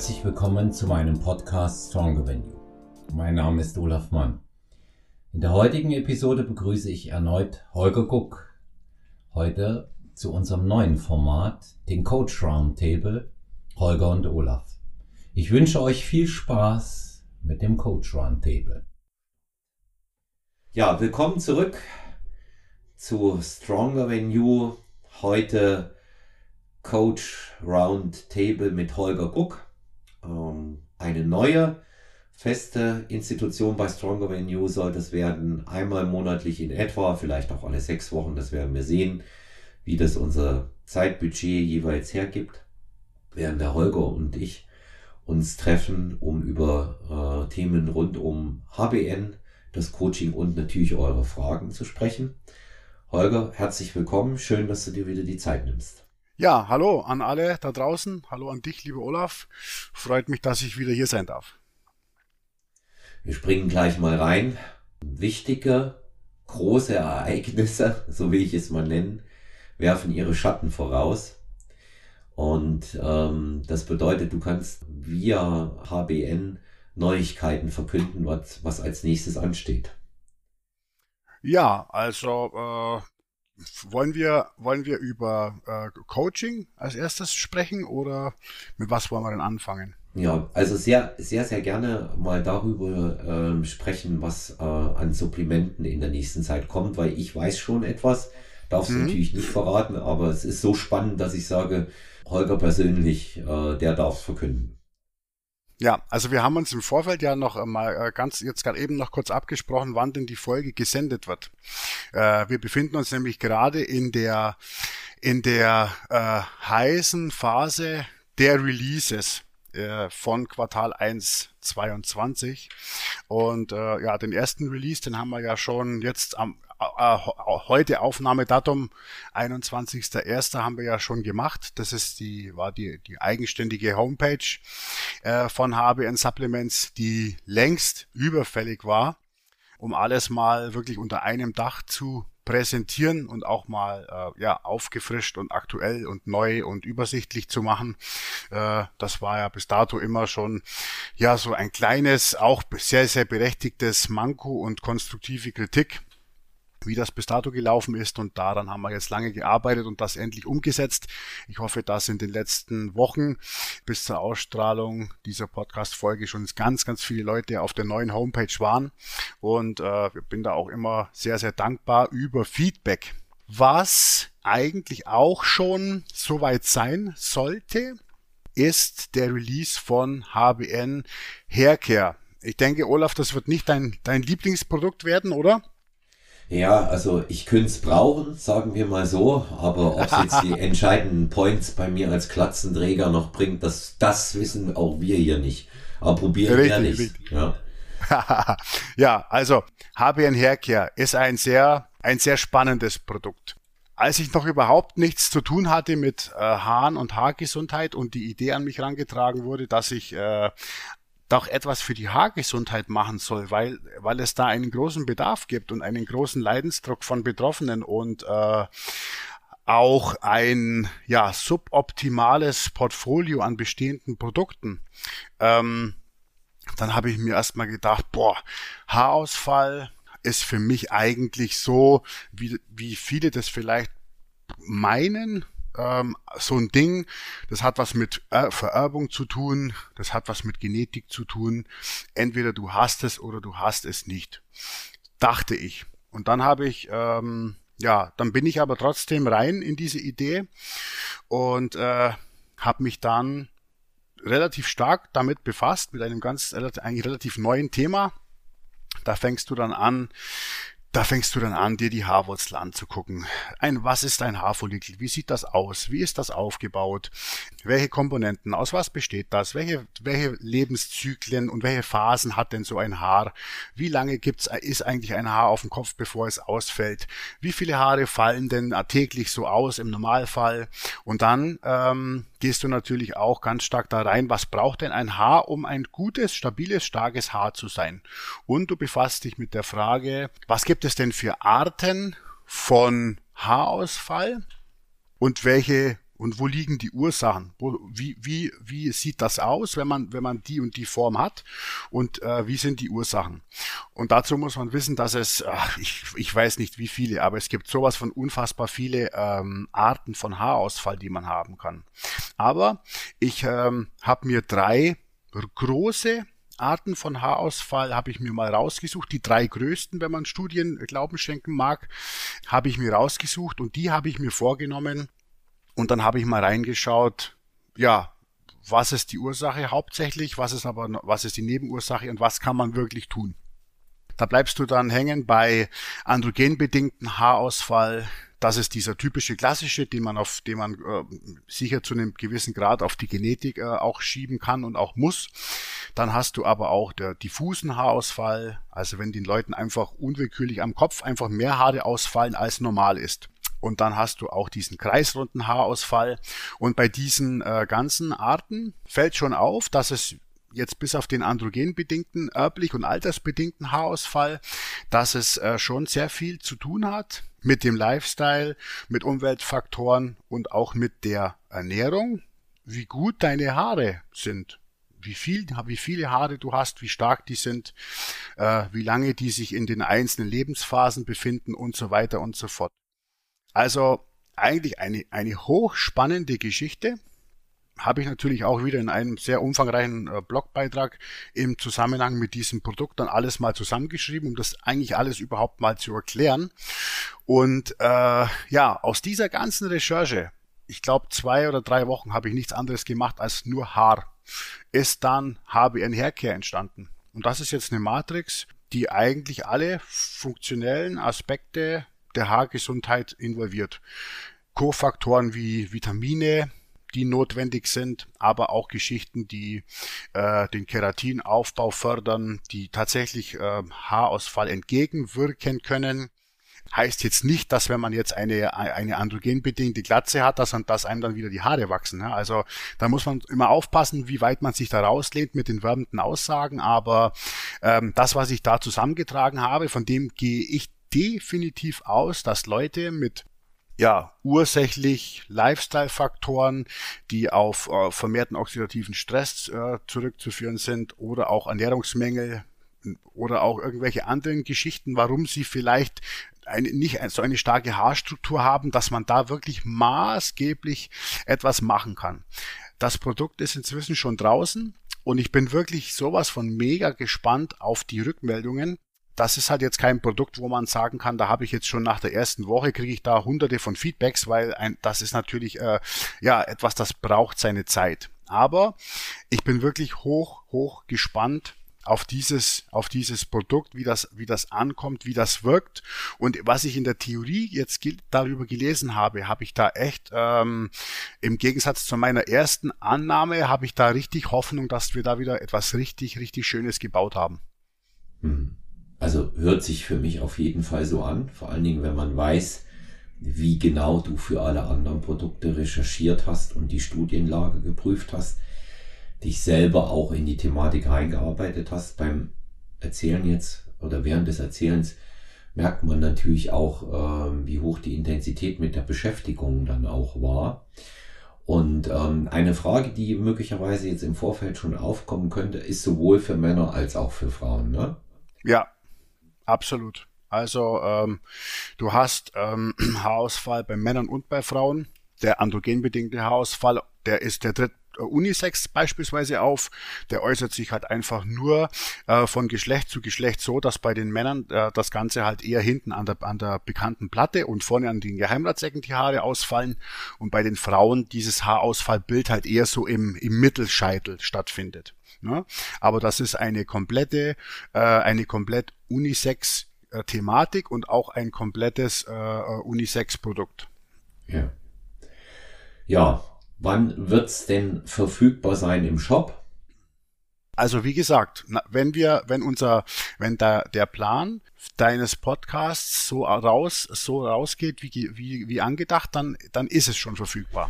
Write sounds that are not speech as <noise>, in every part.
herzlich willkommen zu meinem Podcast Stronger You. Mein Name ist Olaf Mann. In der heutigen Episode begrüße ich erneut Holger Guck. Heute zu unserem neuen Format, den Coach Roundtable, Holger und Olaf. Ich wünsche euch viel Spaß mit dem Coach Roundtable. Ja, willkommen zurück zu Stronger You. Heute Coach Roundtable mit Holger Guck. Ähm, eine neue feste Institution bei Stronger Than You soll das werden. Einmal monatlich in etwa, vielleicht auch alle sechs Wochen. Das werden wir sehen, wie das unser Zeitbudget jeweils hergibt. Werden der Holger und ich uns treffen, um über äh, Themen rund um HBN, das Coaching und natürlich eure Fragen zu sprechen. Holger, herzlich willkommen. Schön, dass du dir wieder die Zeit nimmst. Ja, hallo an alle da draußen. Hallo an dich, lieber Olaf. Freut mich, dass ich wieder hier sein darf. Wir springen gleich mal rein. Wichtige, große Ereignisse, <laughs> so will ich es mal nennen, werfen ihre Schatten voraus. Und ähm, das bedeutet, du kannst via HBN Neuigkeiten verkünden, was, was als nächstes ansteht. Ja, also äh, wollen wir, wollen wir über äh, Coaching als erstes sprechen oder mit was wollen wir denn anfangen? Ja, also sehr, sehr, sehr gerne mal darüber ähm, sprechen, was äh, an Supplementen in der nächsten Zeit kommt, weil ich weiß schon etwas, darf es mhm. natürlich nicht verraten, aber es ist so spannend, dass ich sage, Holger persönlich, äh, der darf es verkünden. Ja, also wir haben uns im Vorfeld ja noch mal äh, ganz jetzt gerade eben noch kurz abgesprochen, wann denn die Folge gesendet wird. Äh, wir befinden uns nämlich gerade in der in der äh, heißen Phase der Releases äh, von Quartal 1 22 und äh, ja den ersten Release den haben wir ja schon jetzt am äh, heute Aufnahmedatum 21.01. haben wir ja schon gemacht. Das ist die, war die, die eigenständige Homepage äh, von HBN Supplements, die längst überfällig war, um alles mal wirklich unter einem Dach zu präsentieren und auch mal äh, ja aufgefrischt und aktuell und neu und übersichtlich zu machen. Äh, das war ja bis dato immer schon ja so ein kleines, auch sehr sehr berechtigtes Manko und konstruktive Kritik wie das bis dato gelaufen ist und daran haben wir jetzt lange gearbeitet und das endlich umgesetzt. Ich hoffe, dass in den letzten Wochen bis zur Ausstrahlung dieser Podcast-Folge schon ganz, ganz viele Leute auf der neuen Homepage waren und äh, bin da auch immer sehr, sehr dankbar über Feedback. Was eigentlich auch schon soweit sein sollte, ist der Release von HBN Haircare. Ich denke, Olaf, das wird nicht dein, dein Lieblingsprodukt werden, oder? Ja, also ich könnte es brauchen, sagen wir mal so, aber ob es jetzt die <laughs> entscheidenden Points bei mir als Klatzenträger noch bringt, das, das wissen auch wir hier nicht. Aber probieren richtig, wir nicht. Ja. <laughs> ja, also HBN Haircare ist ein sehr, ein sehr spannendes Produkt. Als ich noch überhaupt nichts zu tun hatte mit äh, Haaren und Haargesundheit und die Idee an mich herangetragen wurde, dass ich äh, doch etwas für die Haargesundheit machen soll, weil, weil es da einen großen Bedarf gibt und einen großen Leidensdruck von Betroffenen und äh, auch ein ja suboptimales Portfolio an bestehenden Produkten. Ähm, dann habe ich mir erstmal gedacht, boah, Haarausfall ist für mich eigentlich so, wie, wie viele das vielleicht meinen, ähm, so ein Ding, das hat was mit er Vererbung zu tun, das hat was mit Genetik zu tun. Entweder du hast es oder du hast es nicht. Dachte ich. Und dann habe ich, ähm, ja, dann bin ich aber trotzdem rein in diese Idee und äh, habe mich dann relativ stark damit befasst, mit einem ganz eigentlich relativ neuen Thema. Da fängst du dann an, da fängst du dann an, dir die Haarwurzel anzugucken. Ein, was ist ein Haarfollikel? Wie sieht das aus? Wie ist das aufgebaut? Welche Komponenten? Aus was besteht das? Welche, welche Lebenszyklen und welche Phasen hat denn so ein Haar? Wie lange gibt's, ist eigentlich ein Haar auf dem Kopf, bevor es ausfällt? Wie viele Haare fallen denn täglich so aus im Normalfall? Und dann, ähm, gehst du natürlich auch ganz stark da rein, was braucht denn ein Haar, um ein gutes, stabiles, starkes Haar zu sein. Und du befasst dich mit der Frage, was gibt es denn für Arten von Haarausfall und welche und wo liegen die Ursachen? Wo, wie, wie, wie sieht das aus, wenn man, wenn man die und die Form hat? Und äh, wie sind die Ursachen? Und dazu muss man wissen, dass es, ach, ich, ich weiß nicht wie viele, aber es gibt sowas von unfassbar viele ähm, Arten von Haarausfall, die man haben kann. Aber ich ähm, habe mir drei große Arten von Haarausfall habe ich mir mal rausgesucht. Die drei größten, wenn man Studien Glauben schenken mag, habe ich mir rausgesucht und die habe ich mir vorgenommen, und dann habe ich mal reingeschaut, ja, was ist die Ursache hauptsächlich, was ist aber, was ist die Nebenursache und was kann man wirklich tun. Da bleibst du dann hängen bei androgenbedingten Haarausfall. Das ist dieser typische klassische, den man auf, den man äh, sicher zu einem gewissen Grad auf die Genetik äh, auch schieben kann und auch muss. Dann hast du aber auch der diffusen Haarausfall, also wenn den Leuten einfach unwillkürlich am Kopf einfach mehr Haare ausfallen als normal ist. Und dann hast du auch diesen kreisrunden Haarausfall. Und bei diesen äh, ganzen Arten fällt schon auf, dass es jetzt bis auf den androgenbedingten, erblich und altersbedingten Haarausfall, dass es äh, schon sehr viel zu tun hat mit dem Lifestyle, mit Umweltfaktoren und auch mit der Ernährung, wie gut deine Haare sind. Wie viel, wie viele Haare du hast, wie stark die sind, äh, wie lange die sich in den einzelnen Lebensphasen befinden und so weiter und so fort. Also eigentlich eine, eine hochspannende Geschichte. Habe ich natürlich auch wieder in einem sehr umfangreichen äh, Blogbeitrag im Zusammenhang mit diesem Produkt dann alles mal zusammengeschrieben, um das eigentlich alles überhaupt mal zu erklären. Und äh, ja, aus dieser ganzen Recherche, ich glaube zwei oder drei Wochen habe ich nichts anderes gemacht als nur Haar, ist dann HBN Haircare entstanden. Und das ist jetzt eine Matrix, die eigentlich alle funktionellen Aspekte der Haargesundheit involviert. Kofaktoren wie Vitamine, die notwendig sind, aber auch Geschichten, die äh, den Keratinaufbau fördern, die tatsächlich äh, Haarausfall entgegenwirken können. Heißt jetzt nicht, dass wenn man jetzt eine, eine androgenbedingte Glatze hat, dass, dass einem dann wieder die Haare wachsen. Ja? Also da muss man immer aufpassen, wie weit man sich da rauslehnt mit den werbenden Aussagen. Aber ähm, das, was ich da zusammengetragen habe, von dem gehe ich definitiv aus, dass Leute mit ja, ursächlich Lifestyle-Faktoren, die auf äh, vermehrten oxidativen Stress äh, zurückzuführen sind oder auch Ernährungsmängel oder auch irgendwelche anderen Geschichten, warum sie vielleicht eine, nicht so eine starke Haarstruktur haben, dass man da wirklich maßgeblich etwas machen kann. Das Produkt ist inzwischen schon draußen und ich bin wirklich sowas von mega gespannt auf die Rückmeldungen das ist halt jetzt kein Produkt, wo man sagen kann, da habe ich jetzt schon nach der ersten Woche kriege ich da hunderte von Feedbacks, weil ein, das ist natürlich äh, ja etwas, das braucht seine Zeit. Aber ich bin wirklich hoch, hoch gespannt auf dieses, auf dieses Produkt, wie das, wie das ankommt, wie das wirkt. Und was ich in der Theorie jetzt darüber gelesen habe, habe ich da echt, ähm, im Gegensatz zu meiner ersten Annahme, habe ich da richtig Hoffnung, dass wir da wieder etwas richtig, richtig Schönes gebaut haben. Mhm. Also hört sich für mich auf jeden Fall so an, vor allen Dingen, wenn man weiß, wie genau du für alle anderen Produkte recherchiert hast und die Studienlage geprüft hast, dich selber auch in die Thematik reingearbeitet hast. Beim Erzählen jetzt oder während des Erzählens merkt man natürlich auch, äh, wie hoch die Intensität mit der Beschäftigung dann auch war. Und ähm, eine Frage, die möglicherweise jetzt im Vorfeld schon aufkommen könnte, ist sowohl für Männer als auch für Frauen, ne? Ja, Absolut. Also ähm, du hast ähm, <clears throat> Haarausfall bei Männern und bei Frauen. Der androgenbedingte Haarausfall, der ist der tritt äh, Unisex beispielsweise auf. Der äußert sich halt einfach nur äh, von Geschlecht zu Geschlecht so, dass bei den Männern äh, das Ganze halt eher hinten an der, an der bekannten Platte und vorne an den Geheimratsecken die Haare ausfallen und bei den Frauen dieses Haarausfallbild halt eher so im, im Mittelscheitel stattfindet. Ne? Aber das ist eine komplette, äh, eine komplett Unisex-Thematik und auch ein komplettes äh, Unisex-Produkt. Ja. Ja, wann wird's denn verfügbar sein im Shop? Also wie gesagt, wenn wir, wenn unser, wenn da der Plan deines Podcasts so raus, so rausgeht, wie, wie, wie angedacht, dann, dann ist es schon verfügbar.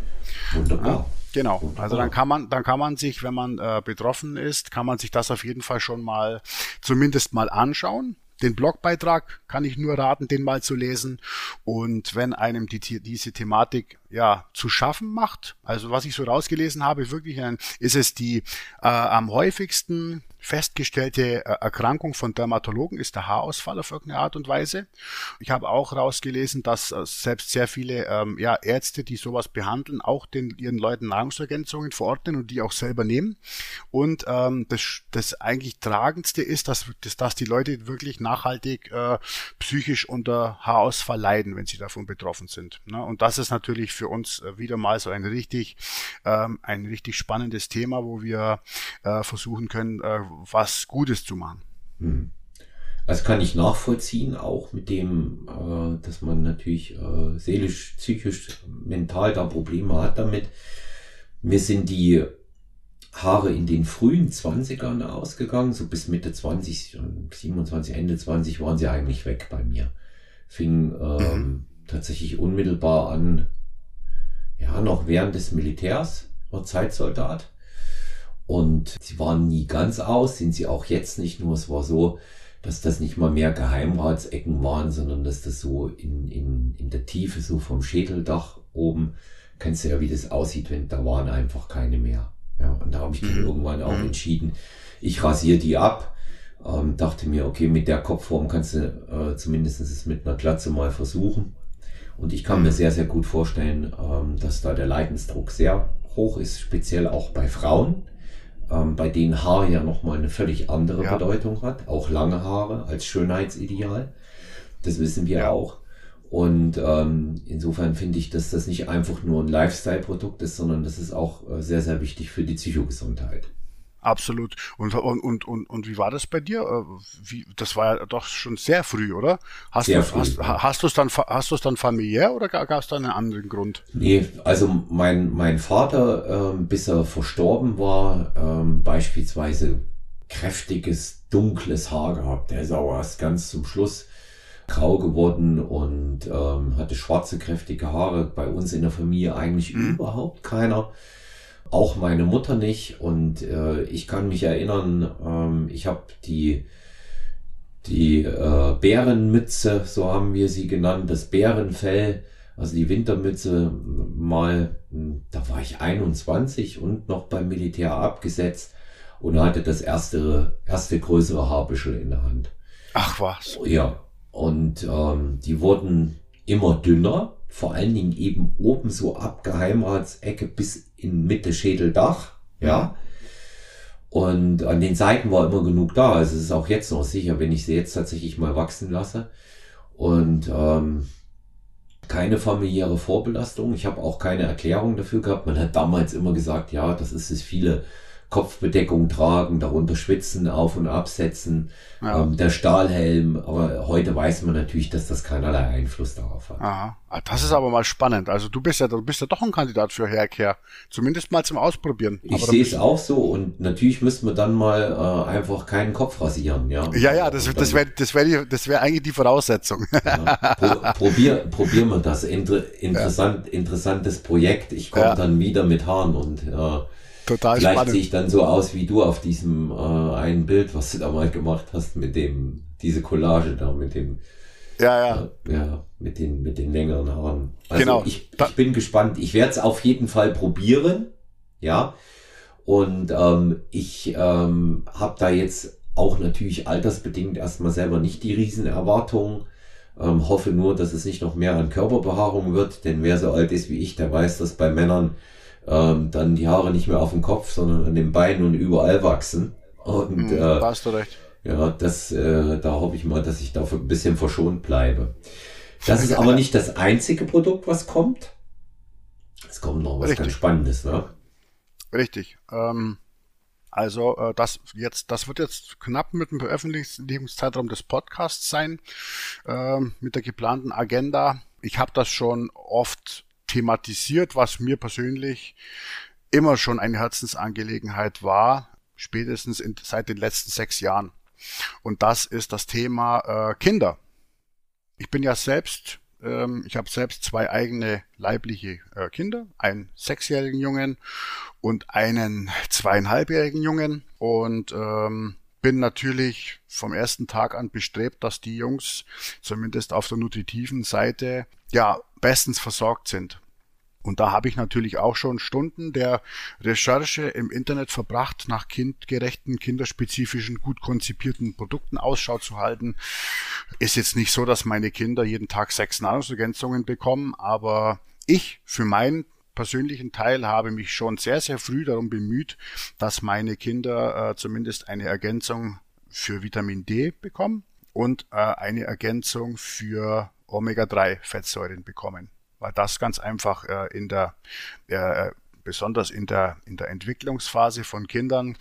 Wunderbar. Ja, genau. Wunderbar. Also dann kann man, dann kann man sich, wenn man äh, betroffen ist, kann man sich das auf jeden Fall schon mal, zumindest mal anschauen. Den Blogbeitrag kann ich nur raten, den mal zu lesen. Und wenn einem die, diese Thematik ja zu schaffen macht. Also was ich so rausgelesen habe, wirklich ein, ist es die äh, am häufigsten festgestellte äh, Erkrankung von Dermatologen ist der Haarausfall auf irgendeine Art und Weise. Ich habe auch rausgelesen, dass äh, selbst sehr viele ähm, ja, Ärzte, die sowas behandeln, auch den ihren Leuten Nahrungsergänzungen verordnen und die auch selber nehmen. Und ähm, das, das eigentlich tragendste ist, dass, dass, dass die Leute wirklich nachhaltig äh, psychisch unter Haarausfall leiden, wenn sie davon betroffen sind. Ne? Und das ist natürlich für uns äh, wieder mal so ein richtig, ähm, ein richtig spannendes Thema, wo wir äh, versuchen können, äh, was Gutes zu machen. Hm. Das kann ich nachvollziehen, auch mit dem, äh, dass man natürlich äh, seelisch, psychisch, mental da Probleme hat damit. Mir sind die Haare in den frühen 20ern ausgegangen, so bis Mitte 20, 27, Ende 20 waren sie eigentlich weg bei mir. Fing ähm, mhm. tatsächlich unmittelbar an, ja, noch während des Militärs, war Zeitsoldat. Und sie waren nie ganz aus, sind sie auch jetzt nicht. Nur es war so, dass das nicht mal mehr Geheimratsecken waren, sondern dass das so in, in, in der Tiefe, so vom Schädeldach oben, kennst du ja, wie das aussieht, wenn da waren einfach keine mehr. Ja, und da habe ich dann mhm. irgendwann auch mhm. entschieden, ich rasiere die ab. Ähm, dachte mir, okay, mit der Kopfform kannst du äh, zumindest es mit einer Glatze mal versuchen. Und ich kann mir sehr, sehr gut vorstellen, ähm, dass da der Leidensdruck sehr hoch ist, speziell auch bei Frauen ähm, bei denen Haar ja nochmal eine völlig andere ja. Bedeutung hat, auch lange Haare als Schönheitsideal. Das wissen wir ja. auch. Und ähm, insofern finde ich, dass das nicht einfach nur ein Lifestyle-Produkt ist, sondern das ist auch äh, sehr, sehr wichtig für die Psychogesundheit. Absolut. Und, und, und, und, und wie war das bei dir? Äh, wie, das war ja doch schon sehr früh, oder? Hast du früh, hast, hast es dann hast du es dann familiär oder gab es da einen anderen Grund? Nee, also mein mein Vater, ähm, bis er verstorben war, ähm, beispielsweise kräftiges dunkles Haar gehabt. Der ist auch erst ganz zum Schluss grau geworden und ähm, hatte schwarze kräftige Haare. Bei uns in der Familie eigentlich mhm. überhaupt keiner auch meine Mutter nicht. Und äh, ich kann mich erinnern, ähm, ich habe die, die äh, Bärenmütze, so haben wir sie genannt, das Bärenfell, also die Wintermütze mal, hm, da war ich 21 und noch beim Militär abgesetzt und hatte das erste, erste größere Haarbüschel in der Hand. Ach was. Ja. Und ähm, die wurden immer dünner, vor allen Dingen eben oben so ab Geheimratsecke bis in Mitte Schädeldach, ja. Und an den Seiten war immer genug da. Also es ist auch jetzt noch sicher, wenn ich sie jetzt tatsächlich mal wachsen lasse. Und ähm, keine familiäre Vorbelastung. Ich habe auch keine Erklärung dafür gehabt. Man hat damals immer gesagt, ja, das ist es viele Kopfbedeckung tragen, darunter schwitzen, auf und absetzen, ja. ähm, der Stahlhelm. Aber heute weiß man natürlich, dass das keinerlei Einfluss darauf hat. Aha. Ah, das ist aber mal spannend. Also du bist ja, du bist ja doch ein Kandidat für Haircare. Zumindest mal zum Ausprobieren. Ich sehe es auch so und natürlich müsste man dann mal äh, einfach keinen Kopf rasieren, ja. Ja, ja, das, das wäre das wäre das wäre eigentlich die Voraussetzung. Ja, pro, probier, probieren wir das. Inter, interessant, ja. interessantes Projekt. Ich komme dann wieder mit Haaren und äh, Total Vielleicht spannend. sehe ich dann so aus wie du auf diesem äh, einen Bild, was du da mal gemacht hast, mit dem, diese Collage da, mit dem, ja, ja. Äh, ja, mit den, mit den längeren Haaren. Also genau. ich, ich bin gespannt. Ich werde es auf jeden Fall probieren. Ja. Und ähm, ich ähm, habe da jetzt auch natürlich altersbedingt erstmal selber nicht die Riesenerwartungen. Ähm, hoffe nur, dass es nicht noch mehr an Körperbehaarung wird, denn wer so alt ist wie ich, der weiß, dass bei Männern ähm, dann die Haare nicht mehr auf dem Kopf, sondern an den Beinen und überall wachsen. Und mhm, äh, hast du recht. Ja, das, äh, da hoffe ich mal, dass ich dafür ein bisschen verschont bleibe. Das ist aber nicht das einzige Produkt, was kommt. Es kommt noch was Richtig. ganz Spannendes, ne? Richtig. Ähm, also äh, das jetzt, das wird jetzt knapp mit dem Veröffentlichungszeitraum des Podcasts sein, äh, mit der geplanten Agenda. Ich habe das schon oft thematisiert, was mir persönlich immer schon eine Herzensangelegenheit war, spätestens in, seit den letzten sechs Jahren. Und das ist das Thema äh, Kinder. Ich bin ja selbst, ähm, ich habe selbst zwei eigene leibliche äh, Kinder, einen sechsjährigen Jungen und einen zweieinhalbjährigen Jungen. Und ähm, bin natürlich vom ersten Tag an bestrebt, dass die Jungs zumindest auf der nutritiven Seite ja bestens versorgt sind. Und da habe ich natürlich auch schon Stunden der Recherche im Internet verbracht, nach kindgerechten, kinderspezifischen, gut konzipierten Produkten Ausschau zu halten. Ist jetzt nicht so, dass meine Kinder jeden Tag sechs Nahrungsergänzungen bekommen, aber ich für meinen persönlichen Teil habe mich schon sehr, sehr früh darum bemüht, dass meine Kinder äh, zumindest eine Ergänzung für Vitamin D bekommen und äh, eine Ergänzung für Omega-3-Fettsäuren bekommen weil das ganz einfach äh, in der äh, besonders in der in der Entwicklungsphase von Kindern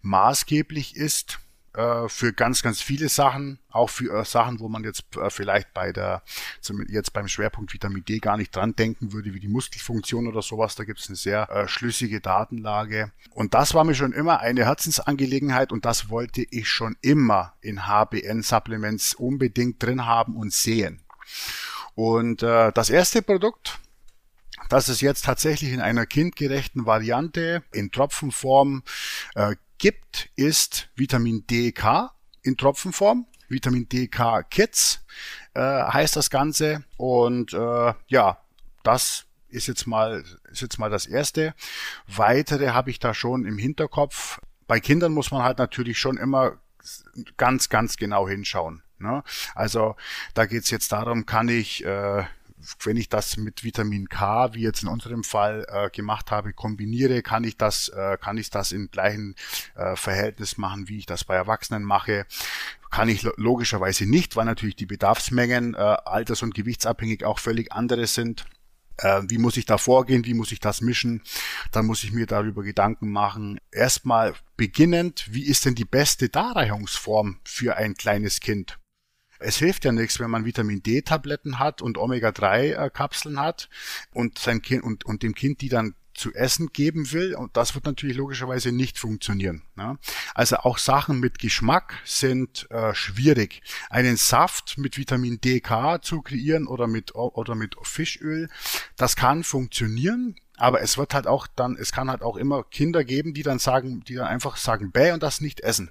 maßgeblich ist äh, für ganz ganz viele Sachen, auch für äh, Sachen, wo man jetzt äh, vielleicht bei der zum, jetzt beim Schwerpunkt Vitamin D gar nicht dran denken würde, wie die Muskelfunktion oder sowas. Da gibt es eine sehr äh, schlüssige Datenlage und das war mir schon immer eine Herzensangelegenheit und das wollte ich schon immer in HBN Supplements unbedingt drin haben und sehen. Und äh, das erste Produkt, das es jetzt tatsächlich in einer kindgerechten Variante in Tropfenform äh, gibt, ist Vitamin DK in Tropfenform. Vitamin DK Kids äh, heißt das Ganze. Und äh, ja, das ist jetzt mal ist jetzt mal das erste. Weitere habe ich da schon im Hinterkopf. Bei Kindern muss man halt natürlich schon immer ganz ganz genau hinschauen. Ne? Also da geht es jetzt darum, kann ich, äh, wenn ich das mit Vitamin K, wie jetzt in unserem Fall äh, gemacht habe, kombiniere, kann ich das, äh, kann ich das im gleichen äh, Verhältnis machen, wie ich das bei Erwachsenen mache. Kann ich logischerweise nicht, weil natürlich die Bedarfsmengen äh, alters- und gewichtsabhängig auch völlig andere sind äh, wie muss ich da vorgehen, wie muss ich das mischen, dann muss ich mir darüber Gedanken machen. Erstmal beginnend, wie ist denn die beste Darreichungsform für ein kleines Kind? Es hilft ja nichts, wenn man Vitamin D-Tabletten hat und Omega-3-Kapseln hat und sein Kind und, und dem Kind die dann zu essen geben will. Und das wird natürlich logischerweise nicht funktionieren. Ne? Also auch Sachen mit Geschmack sind äh, schwierig. Einen Saft mit Vitamin DK zu kreieren oder mit, oder mit Fischöl, das kann funktionieren. Aber es wird halt auch dann, es kann halt auch immer Kinder geben, die dann sagen, die dann einfach sagen, bäh und das nicht essen.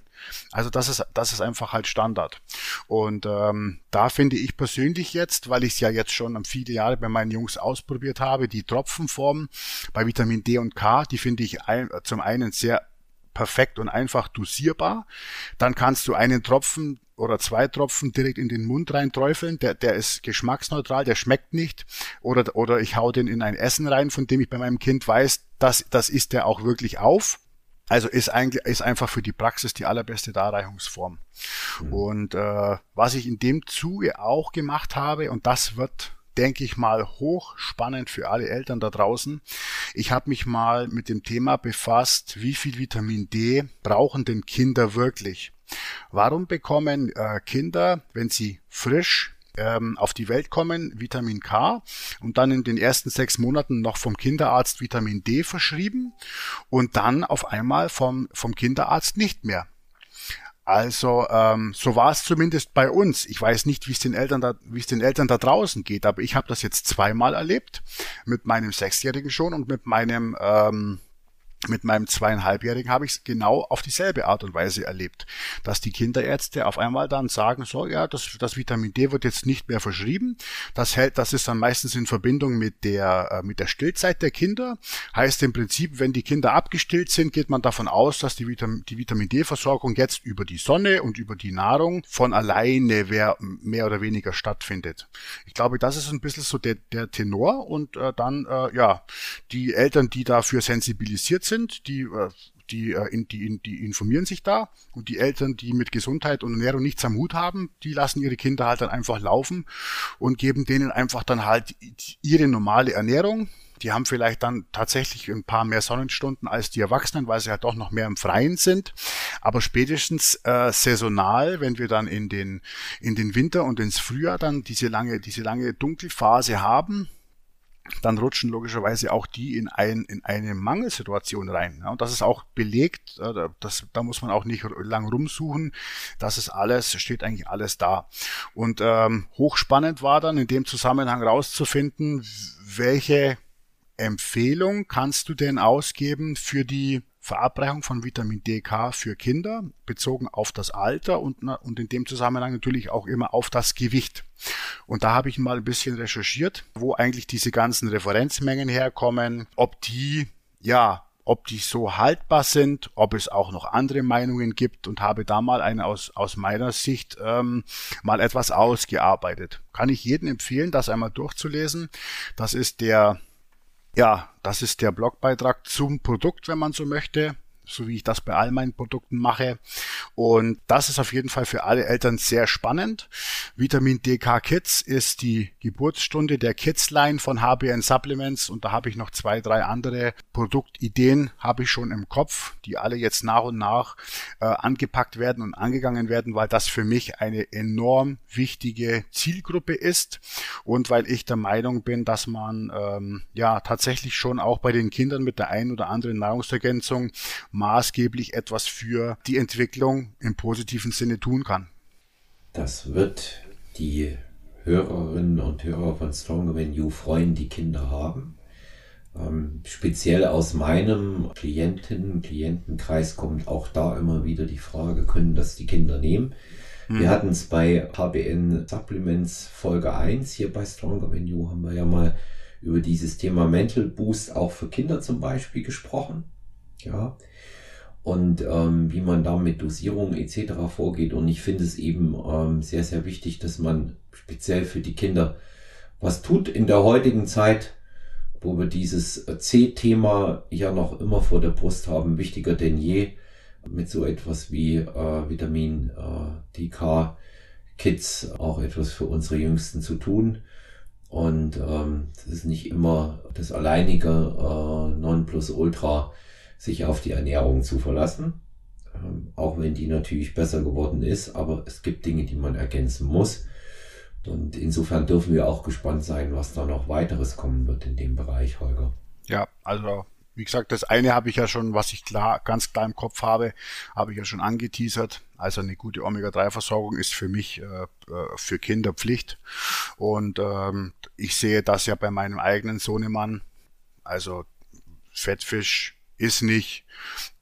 Also das ist, das ist einfach halt Standard. Und ähm, da finde ich persönlich jetzt, weil ich es ja jetzt schon viele Jahre bei meinen Jungs ausprobiert habe, die Tropfenform bei Vitamin D und K, die finde ich ein, zum einen sehr perfekt und einfach dosierbar. Dann kannst du einen Tropfen oder zwei Tropfen direkt in den Mund rein träufeln. Der, der ist geschmacksneutral, der schmeckt nicht. Oder, oder ich hau den in ein Essen rein, von dem ich bei meinem Kind weiß, das, das isst der auch wirklich auf. Also ist eigentlich ist einfach für die Praxis die allerbeste Darreichungsform. Mhm. Und äh, was ich in dem Zuge auch gemacht habe, und das wird denke ich mal, hochspannend für alle Eltern da draußen. Ich habe mich mal mit dem Thema befasst, wie viel Vitamin D brauchen denn Kinder wirklich? Warum bekommen äh, Kinder, wenn sie frisch ähm, auf die Welt kommen, Vitamin K und dann in den ersten sechs Monaten noch vom Kinderarzt Vitamin D verschrieben und dann auf einmal vom, vom Kinderarzt nicht mehr. Also ähm, so war es zumindest bei uns. Ich weiß nicht, wie es den Eltern da, wie es den Eltern da draußen geht, aber ich habe das jetzt zweimal erlebt mit meinem Sechsjährigen schon und mit meinem ähm, mit meinem zweieinhalbjährigen habe ich es genau auf dieselbe Art und Weise erlebt, dass die Kinderärzte auf einmal dann sagen, so ja, das, das Vitamin D wird jetzt nicht mehr verschrieben. Das hält, das ist dann meistens in Verbindung mit der äh, mit der Stillzeit der Kinder. Heißt im Prinzip, wenn die Kinder abgestillt sind, geht man davon aus, dass die, Vitamin, die Vitamin D-Versorgung jetzt über die Sonne und über die Nahrung von alleine mehr oder weniger stattfindet. Ich glaube, das ist ein bisschen so der, der Tenor und äh, dann äh, ja die Eltern, die dafür sensibilisiert sind sind, die, äh, die, äh, die, die informieren sich da und die Eltern, die mit Gesundheit und Ernährung nichts am Hut haben, die lassen ihre Kinder halt dann einfach laufen und geben denen einfach dann halt ihre normale Ernährung. Die haben vielleicht dann tatsächlich ein paar mehr Sonnenstunden als die Erwachsenen, weil sie halt doch noch mehr im Freien sind. Aber spätestens äh, saisonal, wenn wir dann in den, in den Winter und ins Frühjahr dann diese lange, diese lange Dunkelphase haben, dann rutschen logischerweise auch die in, ein, in eine Mangelsituation rein. Ja, und das ist auch belegt, das, da muss man auch nicht lang rumsuchen. Das ist alles, steht eigentlich alles da. Und ähm, hochspannend war dann in dem Zusammenhang rauszufinden, welche Empfehlung kannst du denn ausgeben für die Verabreichung von Vitamin D-K für Kinder, bezogen auf das Alter und, und in dem Zusammenhang natürlich auch immer auf das Gewicht. Und da habe ich mal ein bisschen recherchiert, wo eigentlich diese ganzen Referenzmengen herkommen, ob die ja ob die so haltbar sind, ob es auch noch andere Meinungen gibt und habe da mal eine aus, aus meiner Sicht ähm, mal etwas ausgearbeitet. Kann ich jedem empfehlen, das einmal durchzulesen. Das ist der, ja, das ist der Blogbeitrag zum Produkt, wenn man so möchte so wie ich das bei all meinen Produkten mache. Und das ist auf jeden Fall für alle Eltern sehr spannend. Vitamin DK Kids ist die Geburtsstunde der Kids Line von HBN Supplements und da habe ich noch zwei, drei andere Produktideen habe ich schon im Kopf, die alle jetzt nach und nach äh, angepackt werden und angegangen werden, weil das für mich eine enorm wichtige Zielgruppe ist und weil ich der Meinung bin, dass man ähm, ja tatsächlich schon auch bei den Kindern mit der einen oder anderen Nahrungsergänzung maßgeblich etwas für die Entwicklung im positiven Sinne tun kann. Das wird die Hörerinnen und Hörer von Stronger Than You freuen, die Kinder haben. Ähm, speziell aus meinem Klientinnen- Klientenkreis kommt auch da immer wieder die Frage, können das die Kinder nehmen? Mhm. Wir hatten es bei HBN Supplements Folge 1 hier bei Stronger Than You haben wir ja mal über dieses Thema Mental Boost auch für Kinder zum Beispiel gesprochen. Ja, und ähm, wie man da mit Dosierung etc. vorgeht. Und ich finde es eben ähm, sehr, sehr wichtig, dass man speziell für die Kinder was tut in der heutigen Zeit, wo wir dieses C-Thema ja noch immer vor der Brust haben, wichtiger denn je, mit so etwas wie äh, Vitamin äh, DK Kids auch etwas für unsere Jüngsten zu tun. Und ähm, das ist nicht immer das alleinige äh, Nonplusultra sich auf die Ernährung zu verlassen, ähm, auch wenn die natürlich besser geworden ist, aber es gibt Dinge, die man ergänzen muss. Und insofern dürfen wir auch gespannt sein, was da noch weiteres kommen wird in dem Bereich, Holger. Ja, also wie gesagt, das eine habe ich ja schon, was ich klar, ganz klar im Kopf habe, habe ich ja schon angeteasert. Also eine gute Omega-3-Versorgung ist für mich äh, äh, für Kinder Pflicht. Und ähm, ich sehe das ja bei meinem eigenen Sohnemann. Also Fettfisch ist nicht.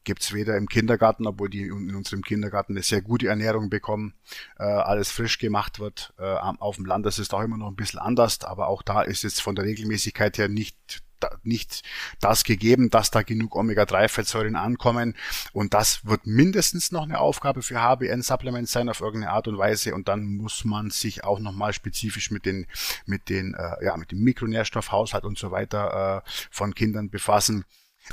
Gibt's weder im Kindergarten, obwohl die in unserem Kindergarten eine sehr gute Ernährung bekommen, äh, alles frisch gemacht wird. Äh, auf dem Land ist es auch immer noch ein bisschen anders, aber auch da ist es von der Regelmäßigkeit her nicht nicht das gegeben, dass da genug Omega-3-Fettsäuren ankommen. Und das wird mindestens noch eine Aufgabe für HBN-Supplements sein auf irgendeine Art und Weise. Und dann muss man sich auch nochmal spezifisch mit den, mit den, äh, ja, mit dem Mikronährstoffhaushalt und so weiter äh, von Kindern befassen.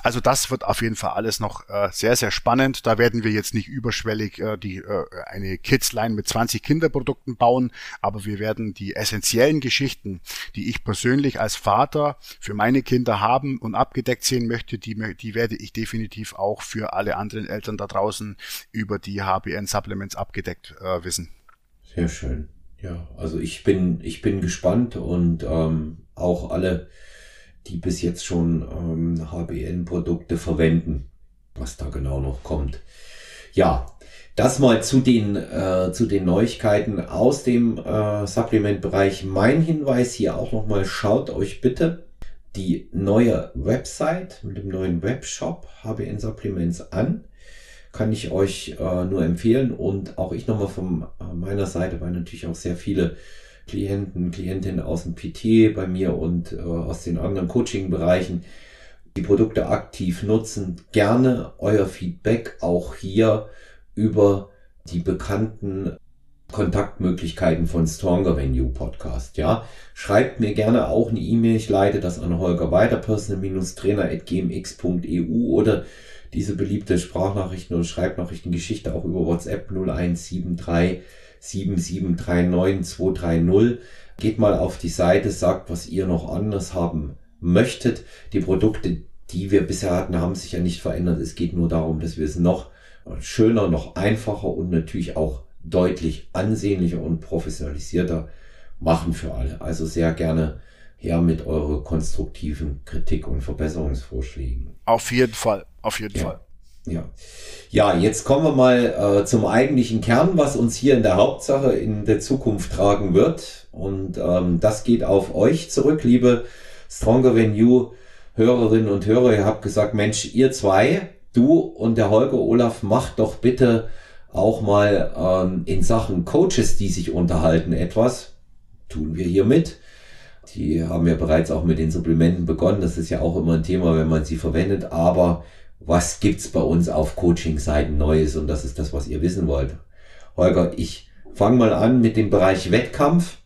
Also das wird auf jeden Fall alles noch äh, sehr, sehr spannend. Da werden wir jetzt nicht überschwellig äh, die, äh, eine Kids-Line mit 20 Kinderprodukten bauen, aber wir werden die essentiellen Geschichten, die ich persönlich als Vater für meine Kinder haben und abgedeckt sehen möchte, die, die werde ich definitiv auch für alle anderen Eltern da draußen über die HBN Supplements abgedeckt äh, wissen. Sehr schön. Ja, also ich bin, ich bin gespannt und ähm, auch alle die bis jetzt schon ähm, HBN-Produkte verwenden, was da genau noch kommt. Ja, das mal zu den, äh, zu den Neuigkeiten aus dem äh, Supplement-Bereich. Mein Hinweis hier auch nochmal, schaut euch bitte die neue Website mit dem neuen Webshop HBN Supplements an. Kann ich euch äh, nur empfehlen und auch ich nochmal von äh, meiner Seite, weil natürlich auch sehr viele Klienten, Klientinnen aus dem PT bei mir und äh, aus den anderen Coaching-Bereichen die Produkte aktiv nutzen. Gerne euer Feedback auch hier über die bekannten Kontaktmöglichkeiten von Stronger Venue Podcast. Ja, schreibt mir gerne auch eine E-Mail. Ich leite das an Holger weiter, personal-trainer.gmx.eu oder diese beliebte Sprachnachrichten und Schreibnachrichtengeschichte auch über WhatsApp 0173 7739230. Geht mal auf die Seite, sagt, was ihr noch anders haben möchtet. Die Produkte, die wir bisher hatten, haben sich ja nicht verändert. Es geht nur darum, dass wir es noch schöner, noch einfacher und natürlich auch deutlich ansehnlicher und professionalisierter machen für alle. Also sehr gerne her mit eurer konstruktiven Kritik und Verbesserungsvorschlägen. Auf jeden Fall, auf jeden ja. Fall. Ja. ja, jetzt kommen wir mal äh, zum eigentlichen Kern, was uns hier in der Hauptsache in der Zukunft tragen wird. Und ähm, das geht auf euch zurück, liebe Stronger Than You Hörerinnen und Hörer. Ihr habt gesagt, Mensch, ihr zwei, du und der Holger Olaf macht doch bitte auch mal ähm, in Sachen Coaches, die sich unterhalten, etwas. Tun wir hier mit. Die haben ja bereits auch mit den Supplementen begonnen. Das ist ja auch immer ein Thema, wenn man sie verwendet. Aber was gibt's bei uns auf Coaching-Seiten Neues? Und das ist das, was ihr wissen wollt. Holger, ich fange mal an mit dem Bereich Wettkampf.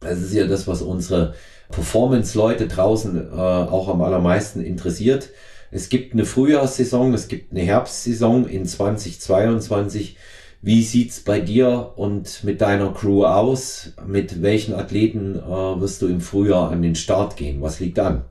Das ist ja das, was unsere Performance-Leute draußen äh, auch am allermeisten interessiert. Es gibt eine Frühjahrssaison, es gibt eine Herbstsaison in 2022. Wie sieht's bei dir und mit deiner Crew aus? Mit welchen Athleten äh, wirst du im Frühjahr an den Start gehen? Was liegt an?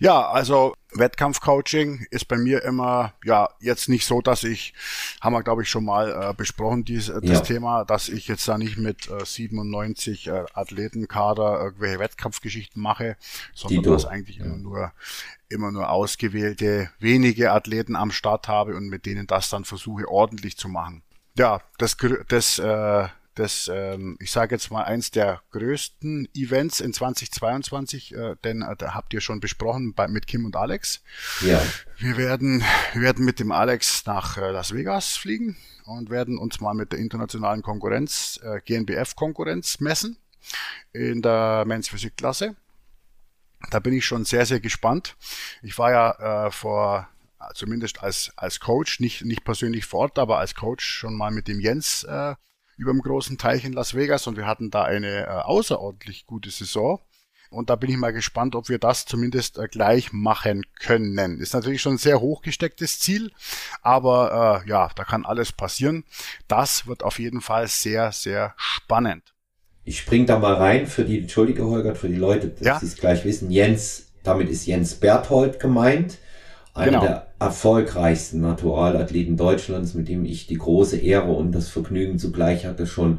Ja, also Wettkampfcoaching ist bei mir immer, ja, jetzt nicht so, dass ich, haben wir glaube ich schon mal äh, besprochen, dies, äh, das ja. Thema, dass ich jetzt da nicht mit äh, 97 äh, Athletenkader irgendwelche Wettkampfgeschichten mache, sondern dass eigentlich ja. immer nur immer nur ausgewählte wenige Athleten am Start habe und mit denen das dann versuche ordentlich zu machen. Ja, das, das äh, das, ähm, ich sage jetzt mal, eins der größten Events in 2022, äh, denn äh, da habt ihr schon besprochen bei, mit Kim und Alex. Ja. Wir werden, wir werden mit dem Alex nach äh, Las Vegas fliegen und werden uns mal mit der internationalen Konkurrenz, äh, GNBF-Konkurrenz messen in der Men's Physik Klasse. Da bin ich schon sehr, sehr gespannt. Ich war ja äh, vor zumindest als, als Coach, nicht, nicht persönlich vor Ort, aber als Coach schon mal mit dem Jens äh, über dem großen Teich in Las Vegas und wir hatten da eine äh, außerordentlich gute Saison. Und da bin ich mal gespannt, ob wir das zumindest äh, gleich machen können. Ist natürlich schon ein sehr hochgestecktes Ziel, aber äh, ja, da kann alles passieren. Das wird auf jeden Fall sehr, sehr spannend. Ich spring da mal rein für die, entschuldige Holger, für die Leute, dass ja. sie es gleich wissen. Jens, damit ist Jens Berthold gemeint. Einer genau. der erfolgreichsten Naturalathleten Deutschlands, mit dem ich die große Ehre und das Vergnügen zugleich hatte, schon